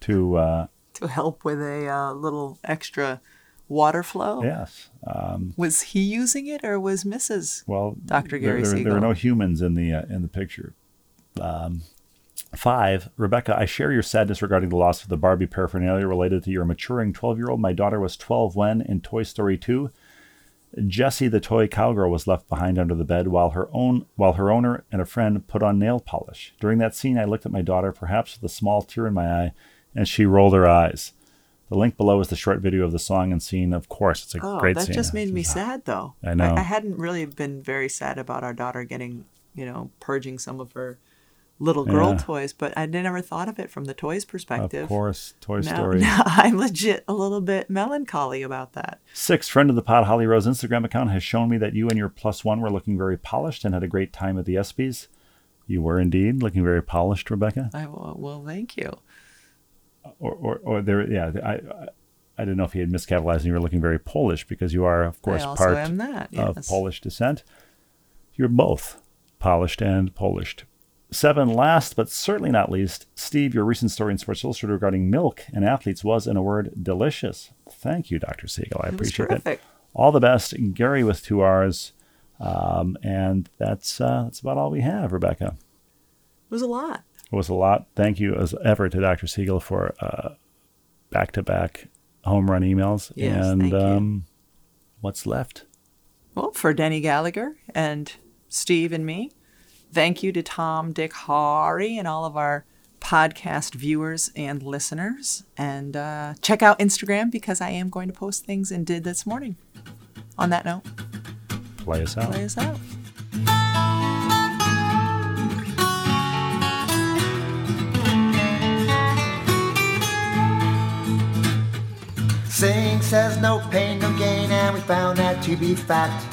to uh, to help with a uh, little extra water flow. yes. Um, Was he using it or was Mrs. well, Dr. Gary there, there, Siegel. were no humans in the uh, in the picture. Um, five, Rebecca, I share your sadness regarding the loss of the Barbie paraphernalia related to your maturing 12 year old. My daughter was 12 when, in Toy Story 2, Jessie the toy cowgirl was left behind under the bed while her own while her owner and a friend put on nail polish. During that scene, I looked at my daughter, perhaps with a small tear in my eye, and she rolled her eyes. The link below is the short video of the song and scene. Of course, it's a Oh, great that scene. That just made me sad, though. I know. I, hadn't really been very sad about our daughter getting, you know, purging some of her little girl Yeah. toys, but I never thought of it from the toys perspective. Of course, Toy Now, Story. now I'm legit a little bit melancholy about that. Six, friend of the pod, Holly Rose Instagram account has shown me that you and your plus one were looking very polished and had a great time at the ESPYs. You were indeed looking very polished, Rebecca. I well, well thank you. Or, or, or there, yeah. I, I, I didn't know if he had miscapitalized and you were looking very Polish because you are, of course, part that. of Polish descent. You're both polished and Polished. Seven, last but certainly not least, Steve, your recent story in Sports Illustrated regarding milk and athletes was, in a word, delicious. Thank you, Dr. Siegel. I appreciate it. All the best, Gary with two R's. Um, and that's uh, that's about all we have, Rebecca. It was a lot. It was a lot. Thank you as ever to Dr. Siegel for uh, back-to-back home run emails. Yes, and thank you. um, what's left? Well, for Denny Gallagher and Steve and me, thank you to Tom, Dick, Hari, and all of our podcast viewers and listeners. And uh, check out Instagram because I am going to post things and did this morning. On that note, Play us out. play us out. Saying says no pain, no gain, and we found that to be fact.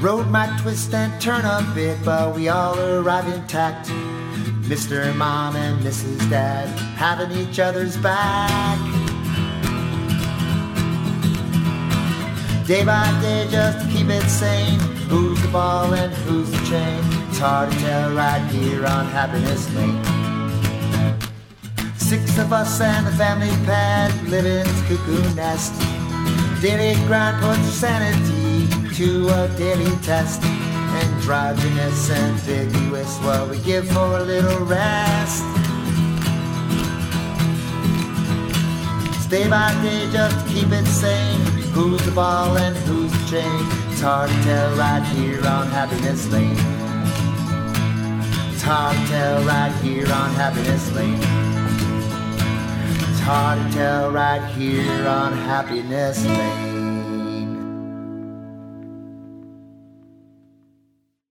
Road might twist and turn a bit, but we all arrive intact. Mr. Mom and Mrs. Dad having each other's back. Day by day, just to keep it sane. Who's the ball and who's the chain? It's hard to tell right here on Happiness Lane. Six of us and the family pet live in cuckoo nest. Daily grind puts sanity to a daily test. Androgynous, ambiguous, what we give for a little rest. Day by day, just keep it sane. Who's the ball and who's the chain? It's hard to tell right here on Happiness Lane. It's hard to tell right here on Happiness Lane. It's hard to tell right here on Happiness Lane.